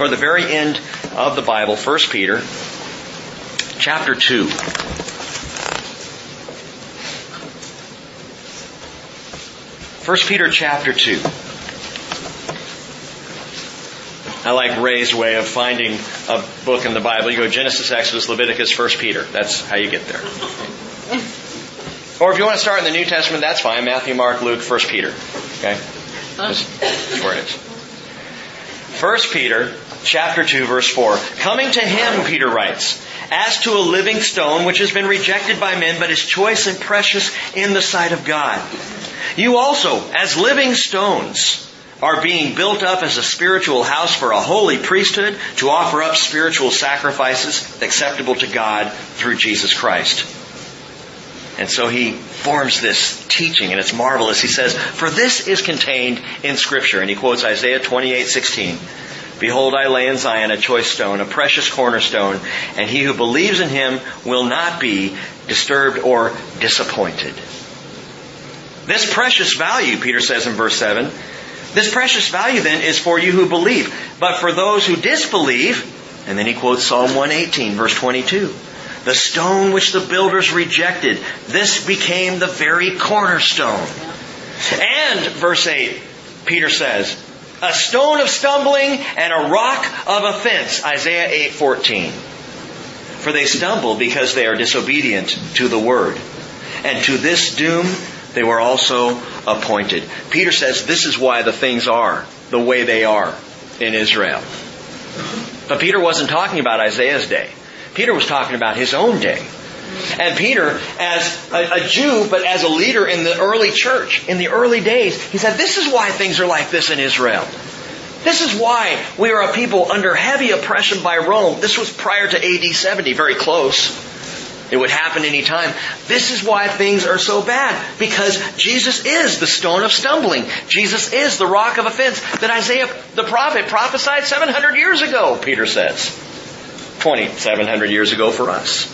or the very end of the Bible, 1 Peter, chapter 2. First Peter chapter 2. I like Ray's way of finding a book in the Bible. You go Genesis, Exodus, Leviticus, First Peter. That's how you get there. Or if you want to start in the New Testament, that's fine. Matthew, Mark, Luke, First Peter. Okay? That's, where it is. First Peter chapter 2 verse 4. Coming to him, Peter writes, as to a living stone which has been rejected by men but is choice and precious in the sight of God. You also, as living stones, are being built up as a spiritual house for a holy priesthood to offer up spiritual sacrifices acceptable to God through Jesus Christ. And so he forms this teaching, and it's marvelous. He says, For this is contained in Scripture. And he quotes Isaiah 28, 16. Behold, I lay in Zion a choice stone, a precious cornerstone, and he who believes in him will not be disturbed or disappointed. This precious value, Peter says in verse 7, this precious value then is for you who believe. But for those who disbelieve, and then he quotes Psalm 118, verse 22. The stone which the builders rejected, this became the very cornerstone. And, verse 8, Peter says, a stone of stumbling and a rock of offense, Isaiah 8:14. For they stumble because they are disobedient to the word. And to this doom they were also appointed. Peter says this is why the things are the way they are in Israel. But Peter wasn't talking about Isaiah's day. Peter was talking about his own day. And Peter, as a, a, Jew, but as a leader in the early church, in the early days, he said, this is why things are like this in Israel. This is why we are a people under heavy oppression by Rome. This was prior to AD 70, very close. It would happen any time. This is why things are so bad. Because Jesus is the stone of stumbling. Jesus is the rock of offense that Isaiah the prophet prophesied 700 years ago, Peter says. 2,700 years ago for us.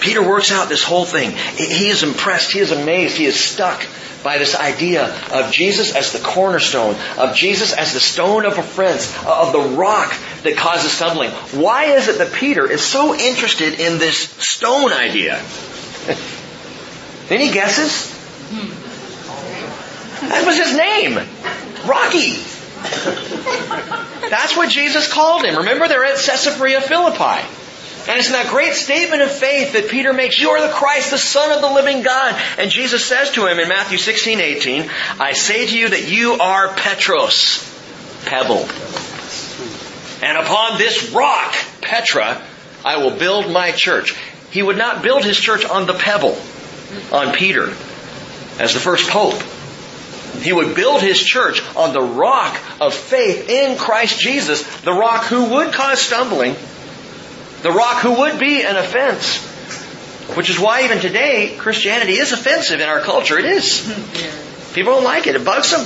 Peter works out this whole thing. He is impressed. He is amazed. He is stuck by this idea of Jesus as the cornerstone, of Jesus as the stone of offense, of the rock that causes stumbling. Why is it that Peter is so interested in this stone idea? Any guesses? That was his name. Rocky. That's what Jesus called him. Remember, they're at Caesarea Philippi. And it's in that great statement of faith that Peter makes, You are the Christ, the Son of the living God. And Jesus says to him in Matthew 16, 18, I say to you that you are Petros, pebble. And upon this rock, Petra, I will build my church. He would not build his church on the pebble, on Peter, as the first pope. He would build his church on the rock of faith in Christ Jesus, the rock who would cause stumbling, the rock who would be an offense. Which is why even today, Christianity is offensive in our culture. It is. People don't like it. It bugs them.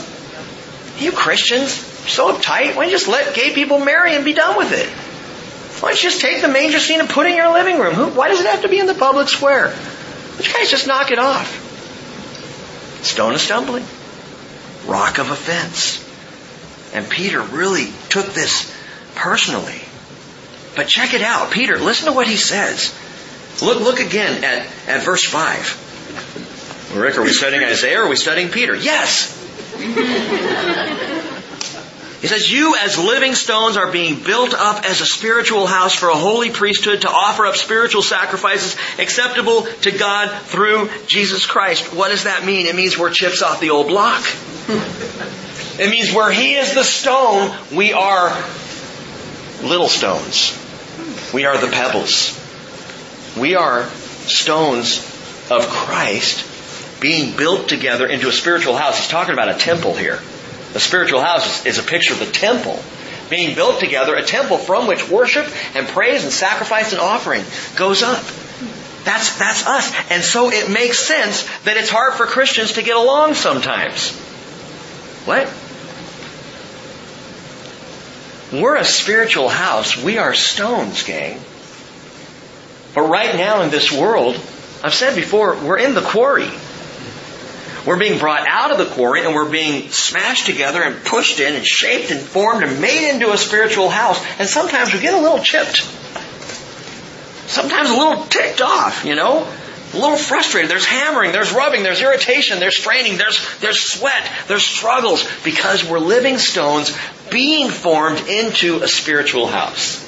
You Christians, so uptight. Why don't you just let gay people marry and be done with it? Why don't you just take the manger scene and put it in your living room? Why does it have to be in the public square? Don't you guys just knock it off? Stone of stumbling. Rock of offense. And Peter really took this personally. But check it out. Peter, listen to what he says. Look, look again at, at verse 5. Rick, are we studying Isaiah or are we studying Peter? Yes. He says, You as living stones are being built up as a spiritual house for a holy priesthood to offer up spiritual sacrifices acceptable to God through Jesus Christ. What does that mean? It means we're chips off the old block. It means where He is the stone, we are little stones. We are the pebbles. We are stones of Christ being built together into a spiritual house. He's talking about a temple here. A spiritual house is a picture of the temple being built together, a temple from which worship and praise and sacrifice and offering goes up. That's, that's us. And so it makes sense that it's hard for Christians to get along sometimes. What? We're a spiritual house. We are stones, gang. But right now in this world, I've said before, we're in the quarry. We're being brought out of the quarry and we're being smashed together and pushed in and shaped and formed and made into a spiritual house. And sometimes we get a little chipped. Sometimes a little ticked off, you know? A little frustrated. There's hammering, there's rubbing, there's irritation, there's straining, there's, there's sweat, there's struggles because we're living stones being formed into a spiritual house.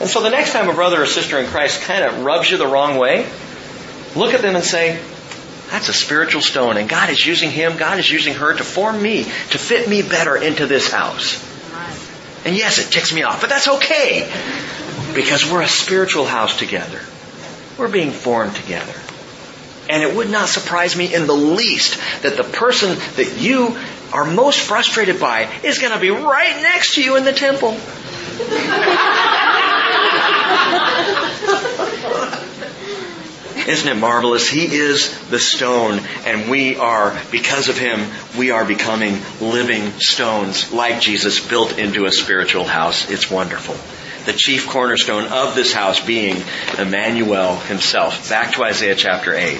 And so the next time a brother or sister in Christ kind of rubs you the wrong way, look at them and say, that's a spiritual stone, and God is using him, God is using her to form me, to fit me better into this house. And yes, it ticks me off, but that's okay. Because we're a spiritual house together. We're being formed together. And it would not surprise me in the least that the person that you are most frustrated by is going to be right next to you in the temple. Isn't it marvelous? He is the stone, and we are, because of him, we are becoming living stones, like Jesus, built into a spiritual house. It's wonderful. The chief cornerstone of this house being Emmanuel himself. Back to Isaiah chapter 8.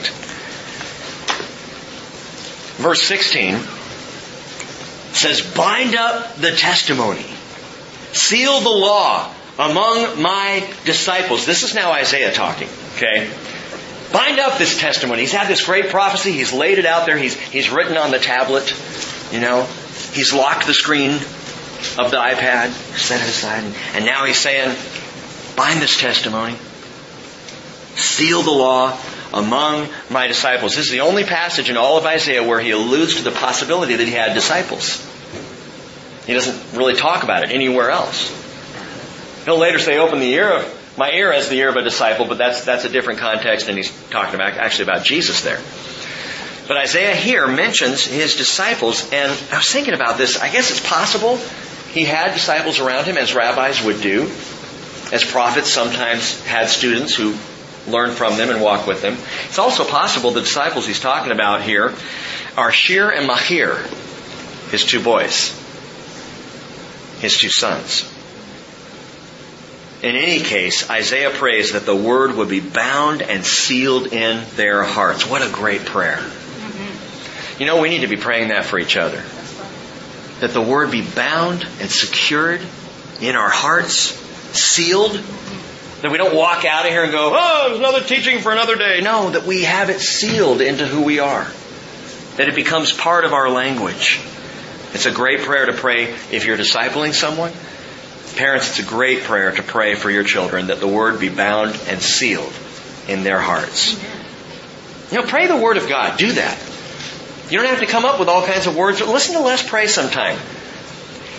Verse 16 says, Bind up the testimony, seal the law among my disciples. This is now Isaiah talking, okay? Bind up this testimony. He's had this great prophecy. He's laid it out there. He's, he's written on the tablet. You know, he's locked the screen of the iPad, set it aside, and now he's saying, bind this testimony. Seal the law among my disciples. This is the only passage in all of Isaiah where he alludes to the possibility that he had disciples. He doesn't really talk about it anywhere else. He'll later say, open the ear of my ear as the ear of a disciple, but that's, that's a different context, and he's talking about, actually about Jesus there. But Isaiah here mentions his disciples, and I was thinking about this. I guess it's possible he had disciples around him, as rabbis would do, as prophets sometimes had students who learned from them and walked with them. It's also possible the disciples he's talking about here are Shir and Mahir, his two boys, his two sons. In any case, Isaiah prays that the word would be bound and sealed in their hearts. What a great prayer. You know, we need to be praying that for each other. That the word be bound and secured in our hearts, sealed. That we don't walk out of here and go, oh, there's another teaching for another day. No, that we have it sealed into who we are. That it becomes part of our language. It's a great prayer to pray if you're discipling someone Parents, it's a great prayer to pray for your children that the word be bound and sealed in their hearts. You know, pray the word of God. Do that. You don't have to come up with all kinds of words. Listen to Les pray sometime.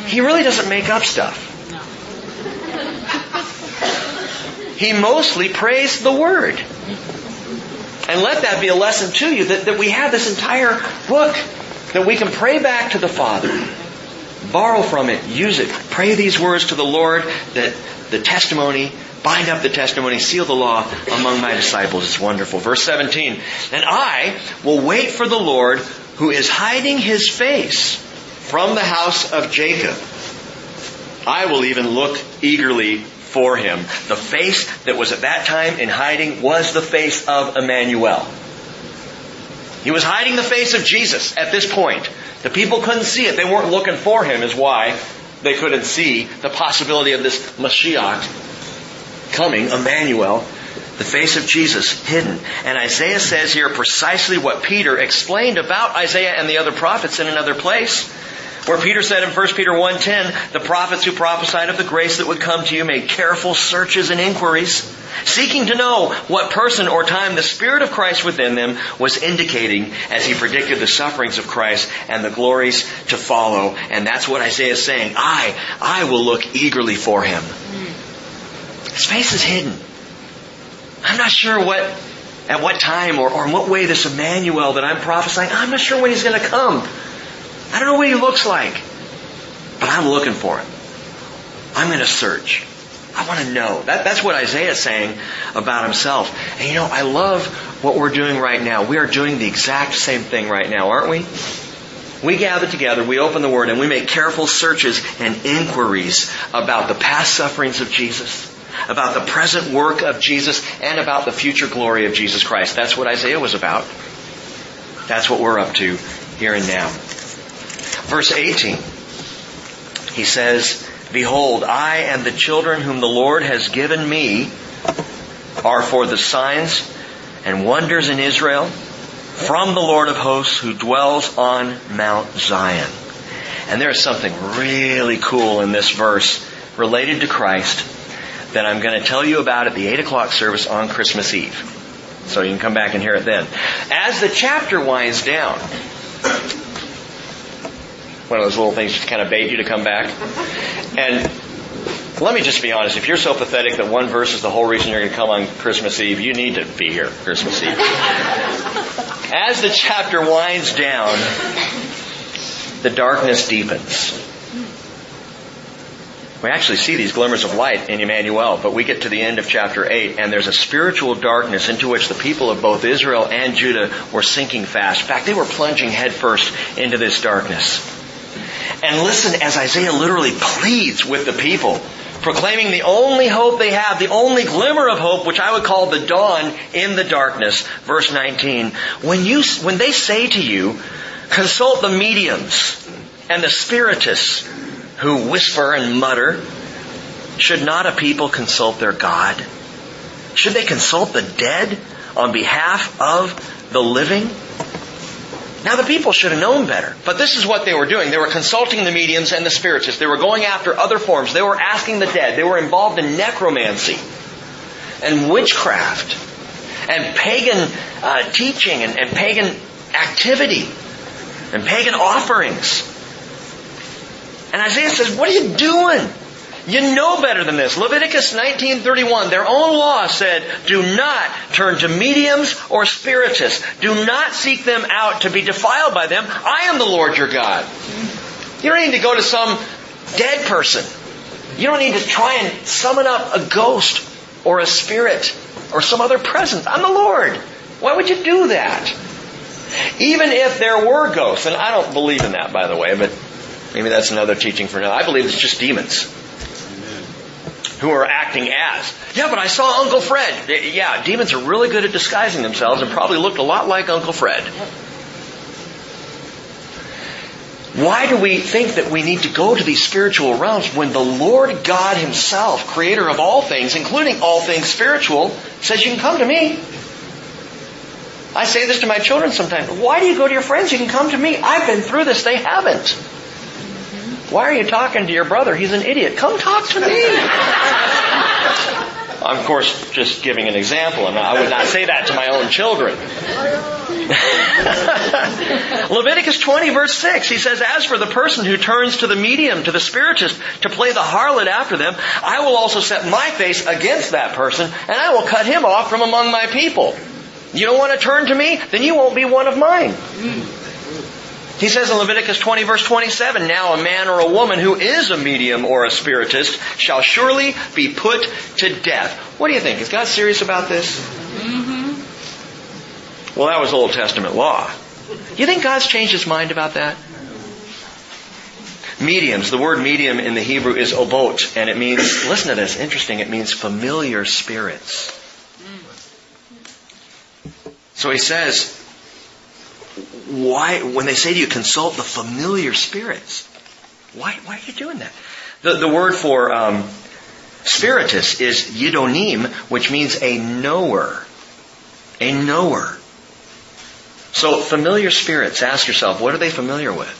He really doesn't make up stuff. He mostly prays the word. And let that be a lesson to you that, that we have this entire book that we can pray back to the Father, borrow from it, use it, pray these words to the Lord that the testimony, bind up the testimony, seal the law among my disciples. It's wonderful. Verse 17, and I will wait for the Lord who is hiding his face from the house of Jacob. I will even look eagerly for him. The face that was at that time in hiding was the face of Emmanuel. He was hiding the face of Jesus at this point. The people couldn't see it. They weren't looking for him is why they couldn't see the possibility of this Mashiach coming, Emmanuel, the face of Jesus hidden. And Isaiah says here precisely what Peter explained about Isaiah and the other prophets in another place. Where Peter said in 1 Peter 1.10, the prophets who prophesied of the grace that would come to you made careful searches and inquiries, seeking to know what person or time the Spirit of Christ within them was indicating as he predicted the sufferings of Christ and the glories to follow. And that's what Isaiah is saying. I, I will look eagerly for him. His face is hidden. I'm not sure what, at what time or, or in what way this Emmanuel that I'm prophesying, I'm not sure when he's going to come. I don't know what he looks like, but I'm looking for him. I'm going to search. I want to know. That, that's what Isaiah is saying about himself. And you know, I love what we're doing right now. We are doing the exact same thing right now, aren't we? We gather together, we open the Word, and we make careful searches and inquiries about the past sufferings of Jesus, about the present work of Jesus, and about the future glory of Jesus Christ. That's what Isaiah was about. That's what we're up to here and now. Verse 18, he says, Behold, I and the children whom the Lord has given me are for the signs and wonders in Israel from the Lord of hosts who dwells on Mount Zion. And there is something really cool in this verse related to Christ that I'm going to tell you about at the 8 o'clock service on Christmas Eve. So you can come back and hear it then. As the chapter winds down, one of those little things just kind of bait you to come back. And let me just be honest. If you're so pathetic that one verse is the whole reason you're going to come on Christmas Eve, you need to be here Christmas Eve. As the chapter winds down, the darkness deepens. We actually see these glimmers of light in Emmanuel, but we get to the end of chapter 8 and there's a spiritual darkness into which the people of both Israel and Judah were sinking fast. In fact, they were plunging headfirst into this darkness. And listen as Isaiah literally pleads with the people, proclaiming the only hope they have, the only glimmer of hope, which I would call the dawn in the darkness. Verse 19. When you, when they say to you, consult the mediums and the spiritists who whisper and mutter, should not a people consult their God? Should they consult the dead on behalf of the living? Now the people should have known better. But this is what they were doing. They were consulting the mediums and the spiritists. They were going after other forms. They were asking the dead. They were involved in necromancy and witchcraft and pagan uh, teaching and, and pagan activity and pagan offerings. And Isaiah says, what are you doing? You know better than this. Leviticus 19:31, their own law said, "Do not turn to mediums or spiritists. Do not seek them out to be defiled by them. I am the Lord your God." You don't need to go to some dead person. You don't need to try and summon up a ghost or a spirit or some other presence. I'm the Lord. Why would you do that? Even if there were ghosts, and I don't believe in that, by the way, but maybe that's another teaching for now. I believe it's just demons who are acting as. Yeah, but I saw Uncle Fred. Yeah, demons are really good at disguising themselves and probably looked a lot like Uncle Fred. Why do we think that we need to go to these spiritual realms when the Lord God Himself, creator of all things, including all things spiritual, says you can come to me? I say this to my children sometimes. Why do you go to your friends? You can come to me. I've been through this. They haven't. Why are you talking to your brother? He's an idiot. Come talk to me. I'm, of course, just giving an example, and I would not say that to my own children. Leviticus 20 verse 6, he says, As for the person who turns to the medium, to the spiritist, to play the harlot after them, I will also set my face against that person, and I will cut him off from among my people. You don't want to turn to me? Then you won't be one of mine. He says in Leviticus 20 verse 27, Now a man or a woman who is a medium or a spiritist shall surely be put to death. What do you think? Is God serious about this? Mm-hmm. Well, that was Old Testament law. You think God's changed his mind about that? Mediums. The word medium in the Hebrew is obot, and it means, listen to this, interesting, it means familiar spirits. So he says, why, when they say to you, consult the familiar spirits, why, why are you doing that? The, the word for um, spiritist is yidonim, which means a knower. A knower. So familiar spirits, ask yourself, what are they familiar with?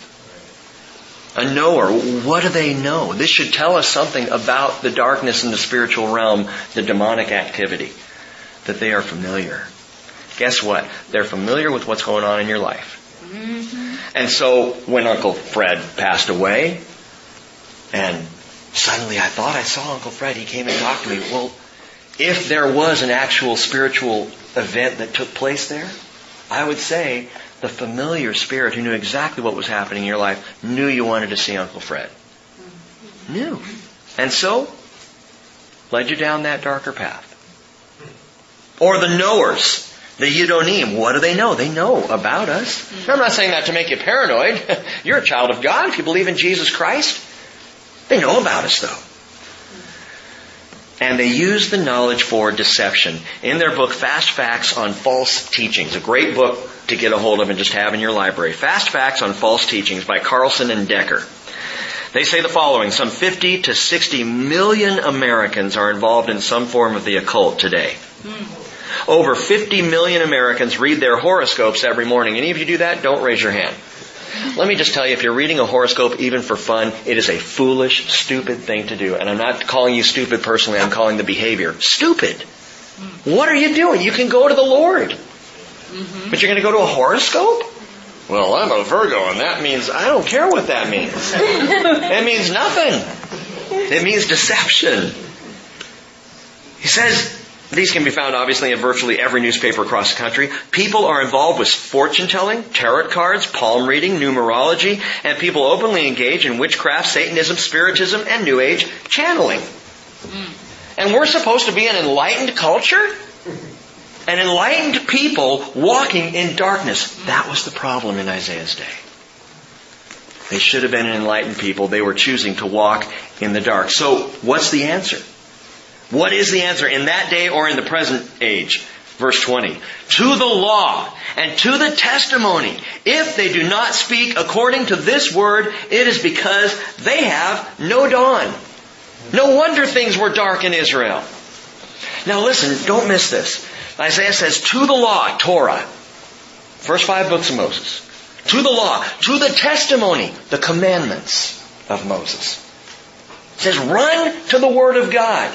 A knower, what do they know? This should tell us something about the darkness in the spiritual realm, the demonic activity, that they are familiar. Guess what? They're familiar with what's going on in your life. Mm-hmm. And so when Uncle Fred passed away, and suddenly I thought I saw Uncle Fred, he came and talked to me. Well, if there was an actual spiritual event that took place there, I would say the familiar spirit who knew exactly what was happening in your life knew you wanted to see Uncle Fred. Knew. And so, led you down that darker path. Or the knowers the Yidonim, what do they know? They know about us. I'm not saying that to make you paranoid. You're a child of God if you believe in Jesus Christ. They know about us though. And they use the knowledge for deception. In their book, Fast Facts on False Teachings, a great book to get a hold of and just have in your library. Fast Facts on False Teachings by Carlson and Decker. They say the following, some 50 to 60 million Americans are involved in some form of the occult today. Hmm. Over 50 million Americans read their horoscopes every morning. Any of you do that? Don't raise your hand. Let me just tell you, if you're reading a horoscope even for fun, it is a foolish, stupid thing to do. And I'm not calling you stupid personally, I'm calling the behavior stupid. What are you doing? You can go to the Lord. Mm-hmm. But you're going to go to a horoscope? Well, I'm a Virgo, and that means I don't care what that means. it means nothing. It means deception. He says, these can be found obviously in virtually every newspaper across the country. People are involved with fortune telling, tarot cards, palm reading, numerology, and people openly engage in witchcraft, Satanism, Spiritism, and New Age channeling. Hmm. And we're supposed to be an enlightened culture? An enlightened people walking in darkness. That was the problem in Isaiah's day. They should have been an enlightened people. They were choosing to walk in the dark. So, what's the answer? What is the answer in that day or in the present age? Verse 20. To the law and to the testimony, if they do not speak according to this word, it is because they have no dawn. No wonder things were dark in Israel. Now listen, don't miss this. Isaiah says, to the law, Torah. First five books of Moses. To the law, to the testimony, the commandments of Moses. It says, run to the Word of God.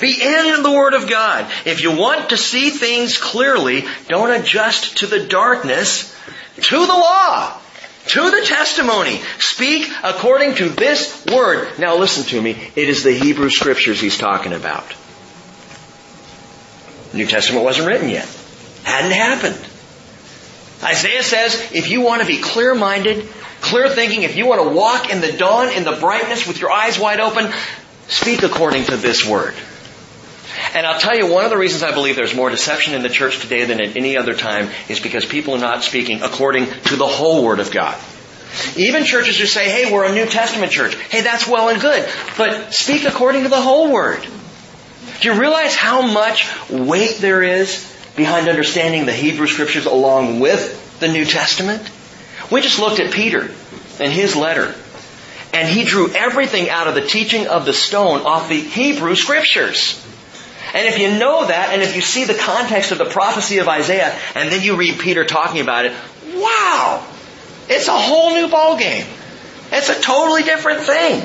Be in the Word of God. If you want to see things clearly, don't adjust to the darkness, to the law, to the testimony. Speak according to this Word. Now listen to me. It is the Hebrew Scriptures he's talking about. New Testament wasn't written yet. Hadn't happened. Isaiah says, if you want to be clear-minded, clear thinking, if you want to walk in the dawn, in the brightness with your eyes wide open, speak according to this word. And I'll tell you, one of the reasons I believe there's more deception in the church today than at any other time is because people are not speaking according to the whole Word of God. Even churches who say, hey, we're a New Testament church. Hey, that's well and good. But speak according to the whole Word. Do you realize how much weight there is behind understanding the Hebrew Scriptures along with the New Testament? We just looked at Peter and his letter. And he drew everything out of the teaching of the stone off the Hebrew Scriptures. And if you know that, and if you see the context of the prophecy of Isaiah, and then you read Peter talking about it, wow! It's a whole new ballgame. It's a totally different thing.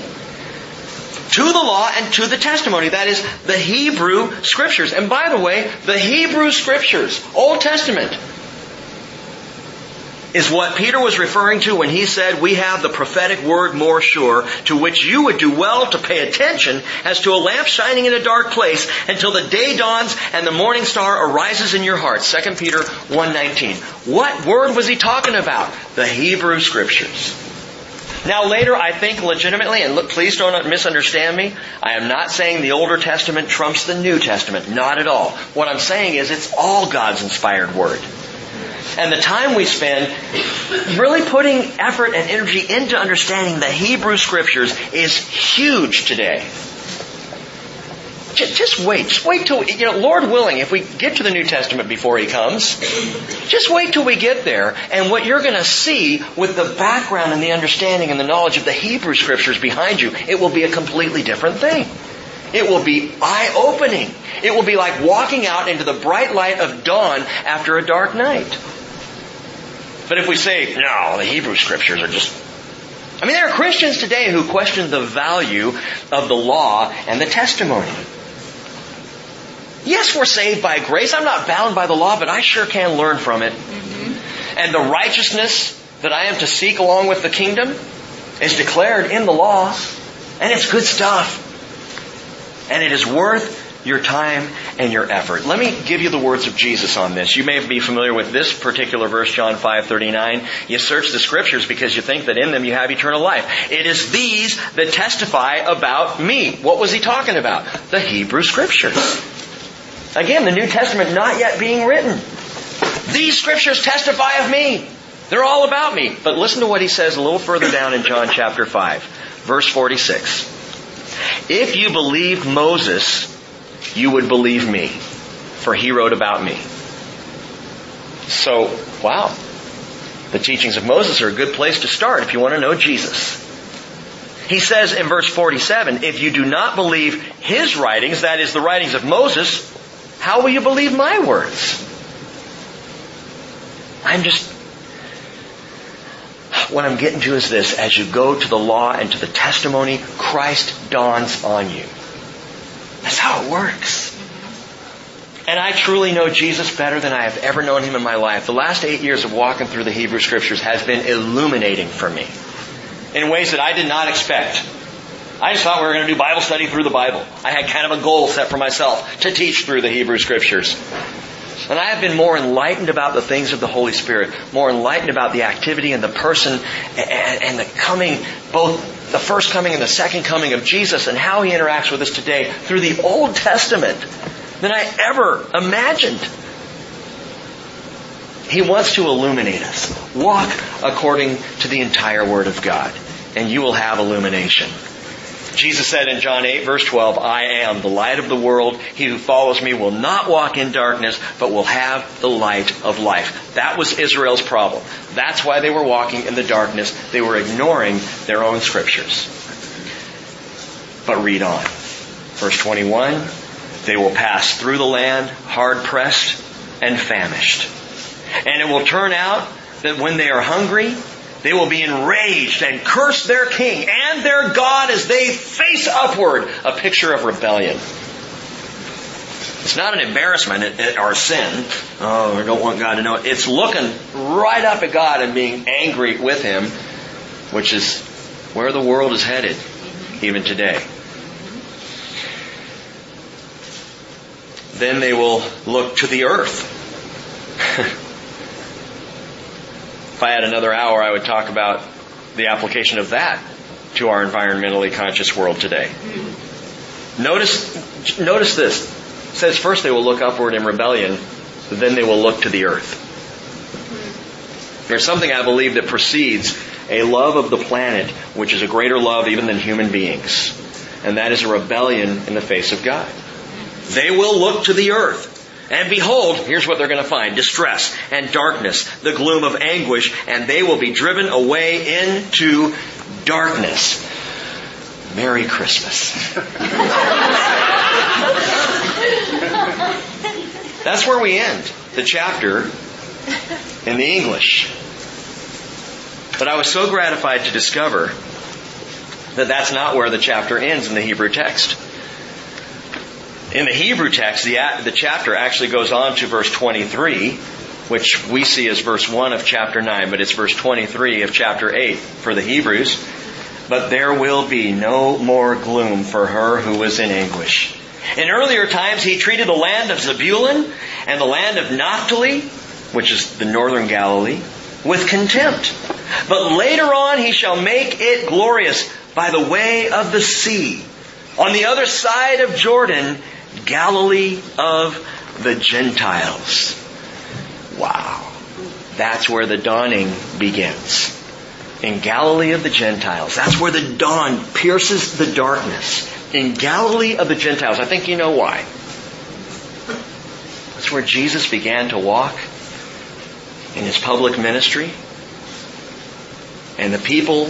To the law and to the testimony. That is the Hebrew Scriptures. And by the way, the Hebrew Scriptures, Old Testament, is what Peter was referring to when he said, we have the prophetic word more sure, to which you would do well to pay attention as to a lamp shining in a dark place until the day dawns and the morning star arises in your hearts. 2 Peter 1.19. What word was he talking about? The Hebrew Scriptures. Now later, I think legitimately, and look, please don't misunderstand me, I am not saying the Older Testament trumps the New Testament. Not at all. What I'm saying is it's all God's inspired Word. And the time we spend really putting effort and energy into understanding the Hebrew Scriptures is huge today. Just wait. Just wait till, you know, Lord willing, if we get to the New Testament before He comes, just wait till we get there. And what you're going to see with the background and the understanding and the knowledge of the Hebrew Scriptures behind you, it will be a completely different thing. It will be eye-opening. It will be like walking out into the bright light of dawn after a dark night. But if we say, no, the Hebrew Scriptures are just I mean, there are Christians today who question the value of the law and the testimony. Yes, we're saved by grace. I'm not bound by the law, but I sure can learn from it. Mm-hmm. And the righteousness that I am to seek along with the kingdom is declared in the law. And it's good stuff. And it is worth your time and your effort. Let me give you the words of Jesus on this. You may be familiar with this particular verse, John 5:39. You search the scriptures because you think that in them you have eternal life. It is these that testify about me. What was he talking about? The Hebrew scriptures. Again, the New Testament not yet being written. These scriptures testify of me. They're all about me. But listen to what he says a little further down in John chapter 5, verse 46. If you believed Moses, you would believe me, for he wrote about me. So, wow. The teachings of Moses are a good place to start if you want to know Jesus. He says in verse 47, if you do not believe his writings, that is the writings of Moses, how will you believe my words? I'm just, what I'm getting to is this. As you go to the law and to the testimony, Christ dawns on you. That's how it works. And I truly know Jesus better than I have ever known him in my life. The last eight years of walking through the Hebrew Scriptures has been illuminating for me in ways that I did not expect. I just thought we were going to do Bible study through the Bible. I had kind of a goal set for myself to teach through the Hebrew Scriptures. And I have been more enlightened about the things of the Holy Spirit, more enlightened about the activity and the person and, and, the coming, both the first coming and the second coming of Jesus and how he interacts with us today through the Old Testament than I ever imagined. He wants to illuminate us. Walk according to the entire Word of God, and you will have illumination. Jesus said in John 8 verse 12, I am the light of the world. He who follows me will not walk in darkness, but will have the light of life. That was Israel's problem. That's why they were walking in the darkness. They were ignoring their own scriptures. But read on. Verse 21, they will pass through the land hard pressed and famished. And it will turn out that when they are hungry, they will be enraged and curse their king and their God as they face upward. A picture of rebellion. It's not an embarrassment or sin. Oh, I don't want God to know it. It's looking right up at God and being angry with Him, which is where the world is headed, even today. Then they will look to the earth. if I had another hour, I would talk about the application of that to our environmentally conscious world today. Notice, notice this. It says first they will look upward in rebellion, then they will look to the earth. There's something I believe that precedes a love of the planet, which is a greater love even than human beings. And that is a rebellion in the face of God. They will look to the earth. And behold, here's what they're going to find. Distress and darkness, the gloom of anguish, and they will be driven away into darkness. Merry Christmas. That's where we end the chapter in the English. But I was so gratified to discover that that's not where the chapter ends in the Hebrew text. In the Hebrew text, the, the chapter actually goes on to verse 23, which we see as verse 1 of chapter 9, but it's verse 23 of chapter 8 for the Hebrews. But there will be no more gloom for her who was in anguish. In earlier times, he treated the land of Zebulun and the land of Naphtali, which is the northern Galilee, with contempt. But later on, he shall make it glorious by the way of the sea. On the other side of Jordan, Galilee of the Gentiles. Wow. That's where the dawning begins. In Galilee of the Gentiles. That's where the dawn pierces the darkness. In Galilee of the Gentiles. I think you know why. That's where Jesus began to walk in his public ministry. And the people,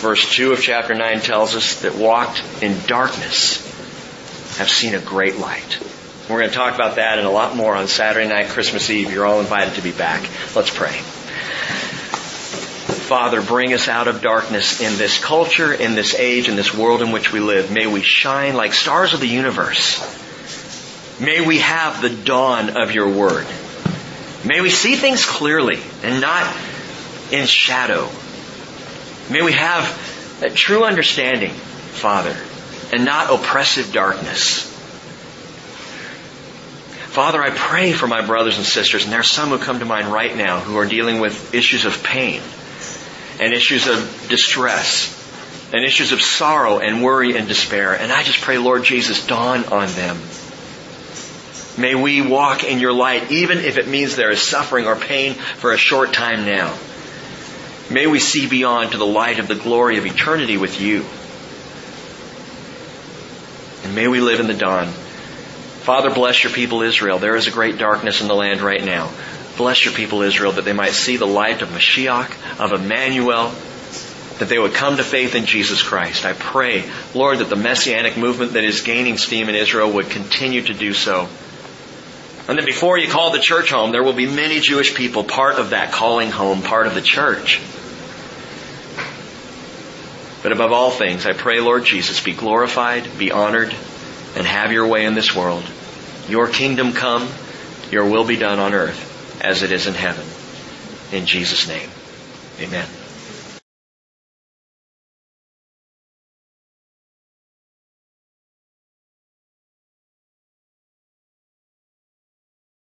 verse 2 of chapter 9 tells us, that walked in darkness have seen a great light. We're going to talk about that and a lot more on Saturday night, Christmas Eve. You're all invited to be back. Let's pray. Father, bring us out of darkness in this culture, in this age, in this world in which we live. May we shine like stars of the universe. May we have the dawn of your word. May we see things clearly and not in shadow. May we have a true understanding, Father, and not oppressive darkness. Father, I pray for my brothers and sisters, and there are some who come to mind right now who are dealing with issues of pain and issues of distress and issues of sorrow and worry and despair. And I just pray, Lord Jesus, dawn on them. May we walk in your light, even if it means there is suffering or pain for a short time now. May we see beyond to the light of the glory of eternity with you. May we live in the dawn. Father, bless your people Israel. There is a great darkness in the land right now. Bless your people Israel that they might see the light of Mashiach, of Emmanuel, that they would come to faith in Jesus Christ. I pray, Lord, that the messianic movement that is gaining steam in Israel would continue to do so. And that before you call the church home, there will be many Jewish people part of that calling home, part of the church. But above all things, I pray, Lord Jesus, be glorified, be honored, and have your way in this world. Your kingdom come, your will be done on earth as it is in heaven. In Jesus' name, amen.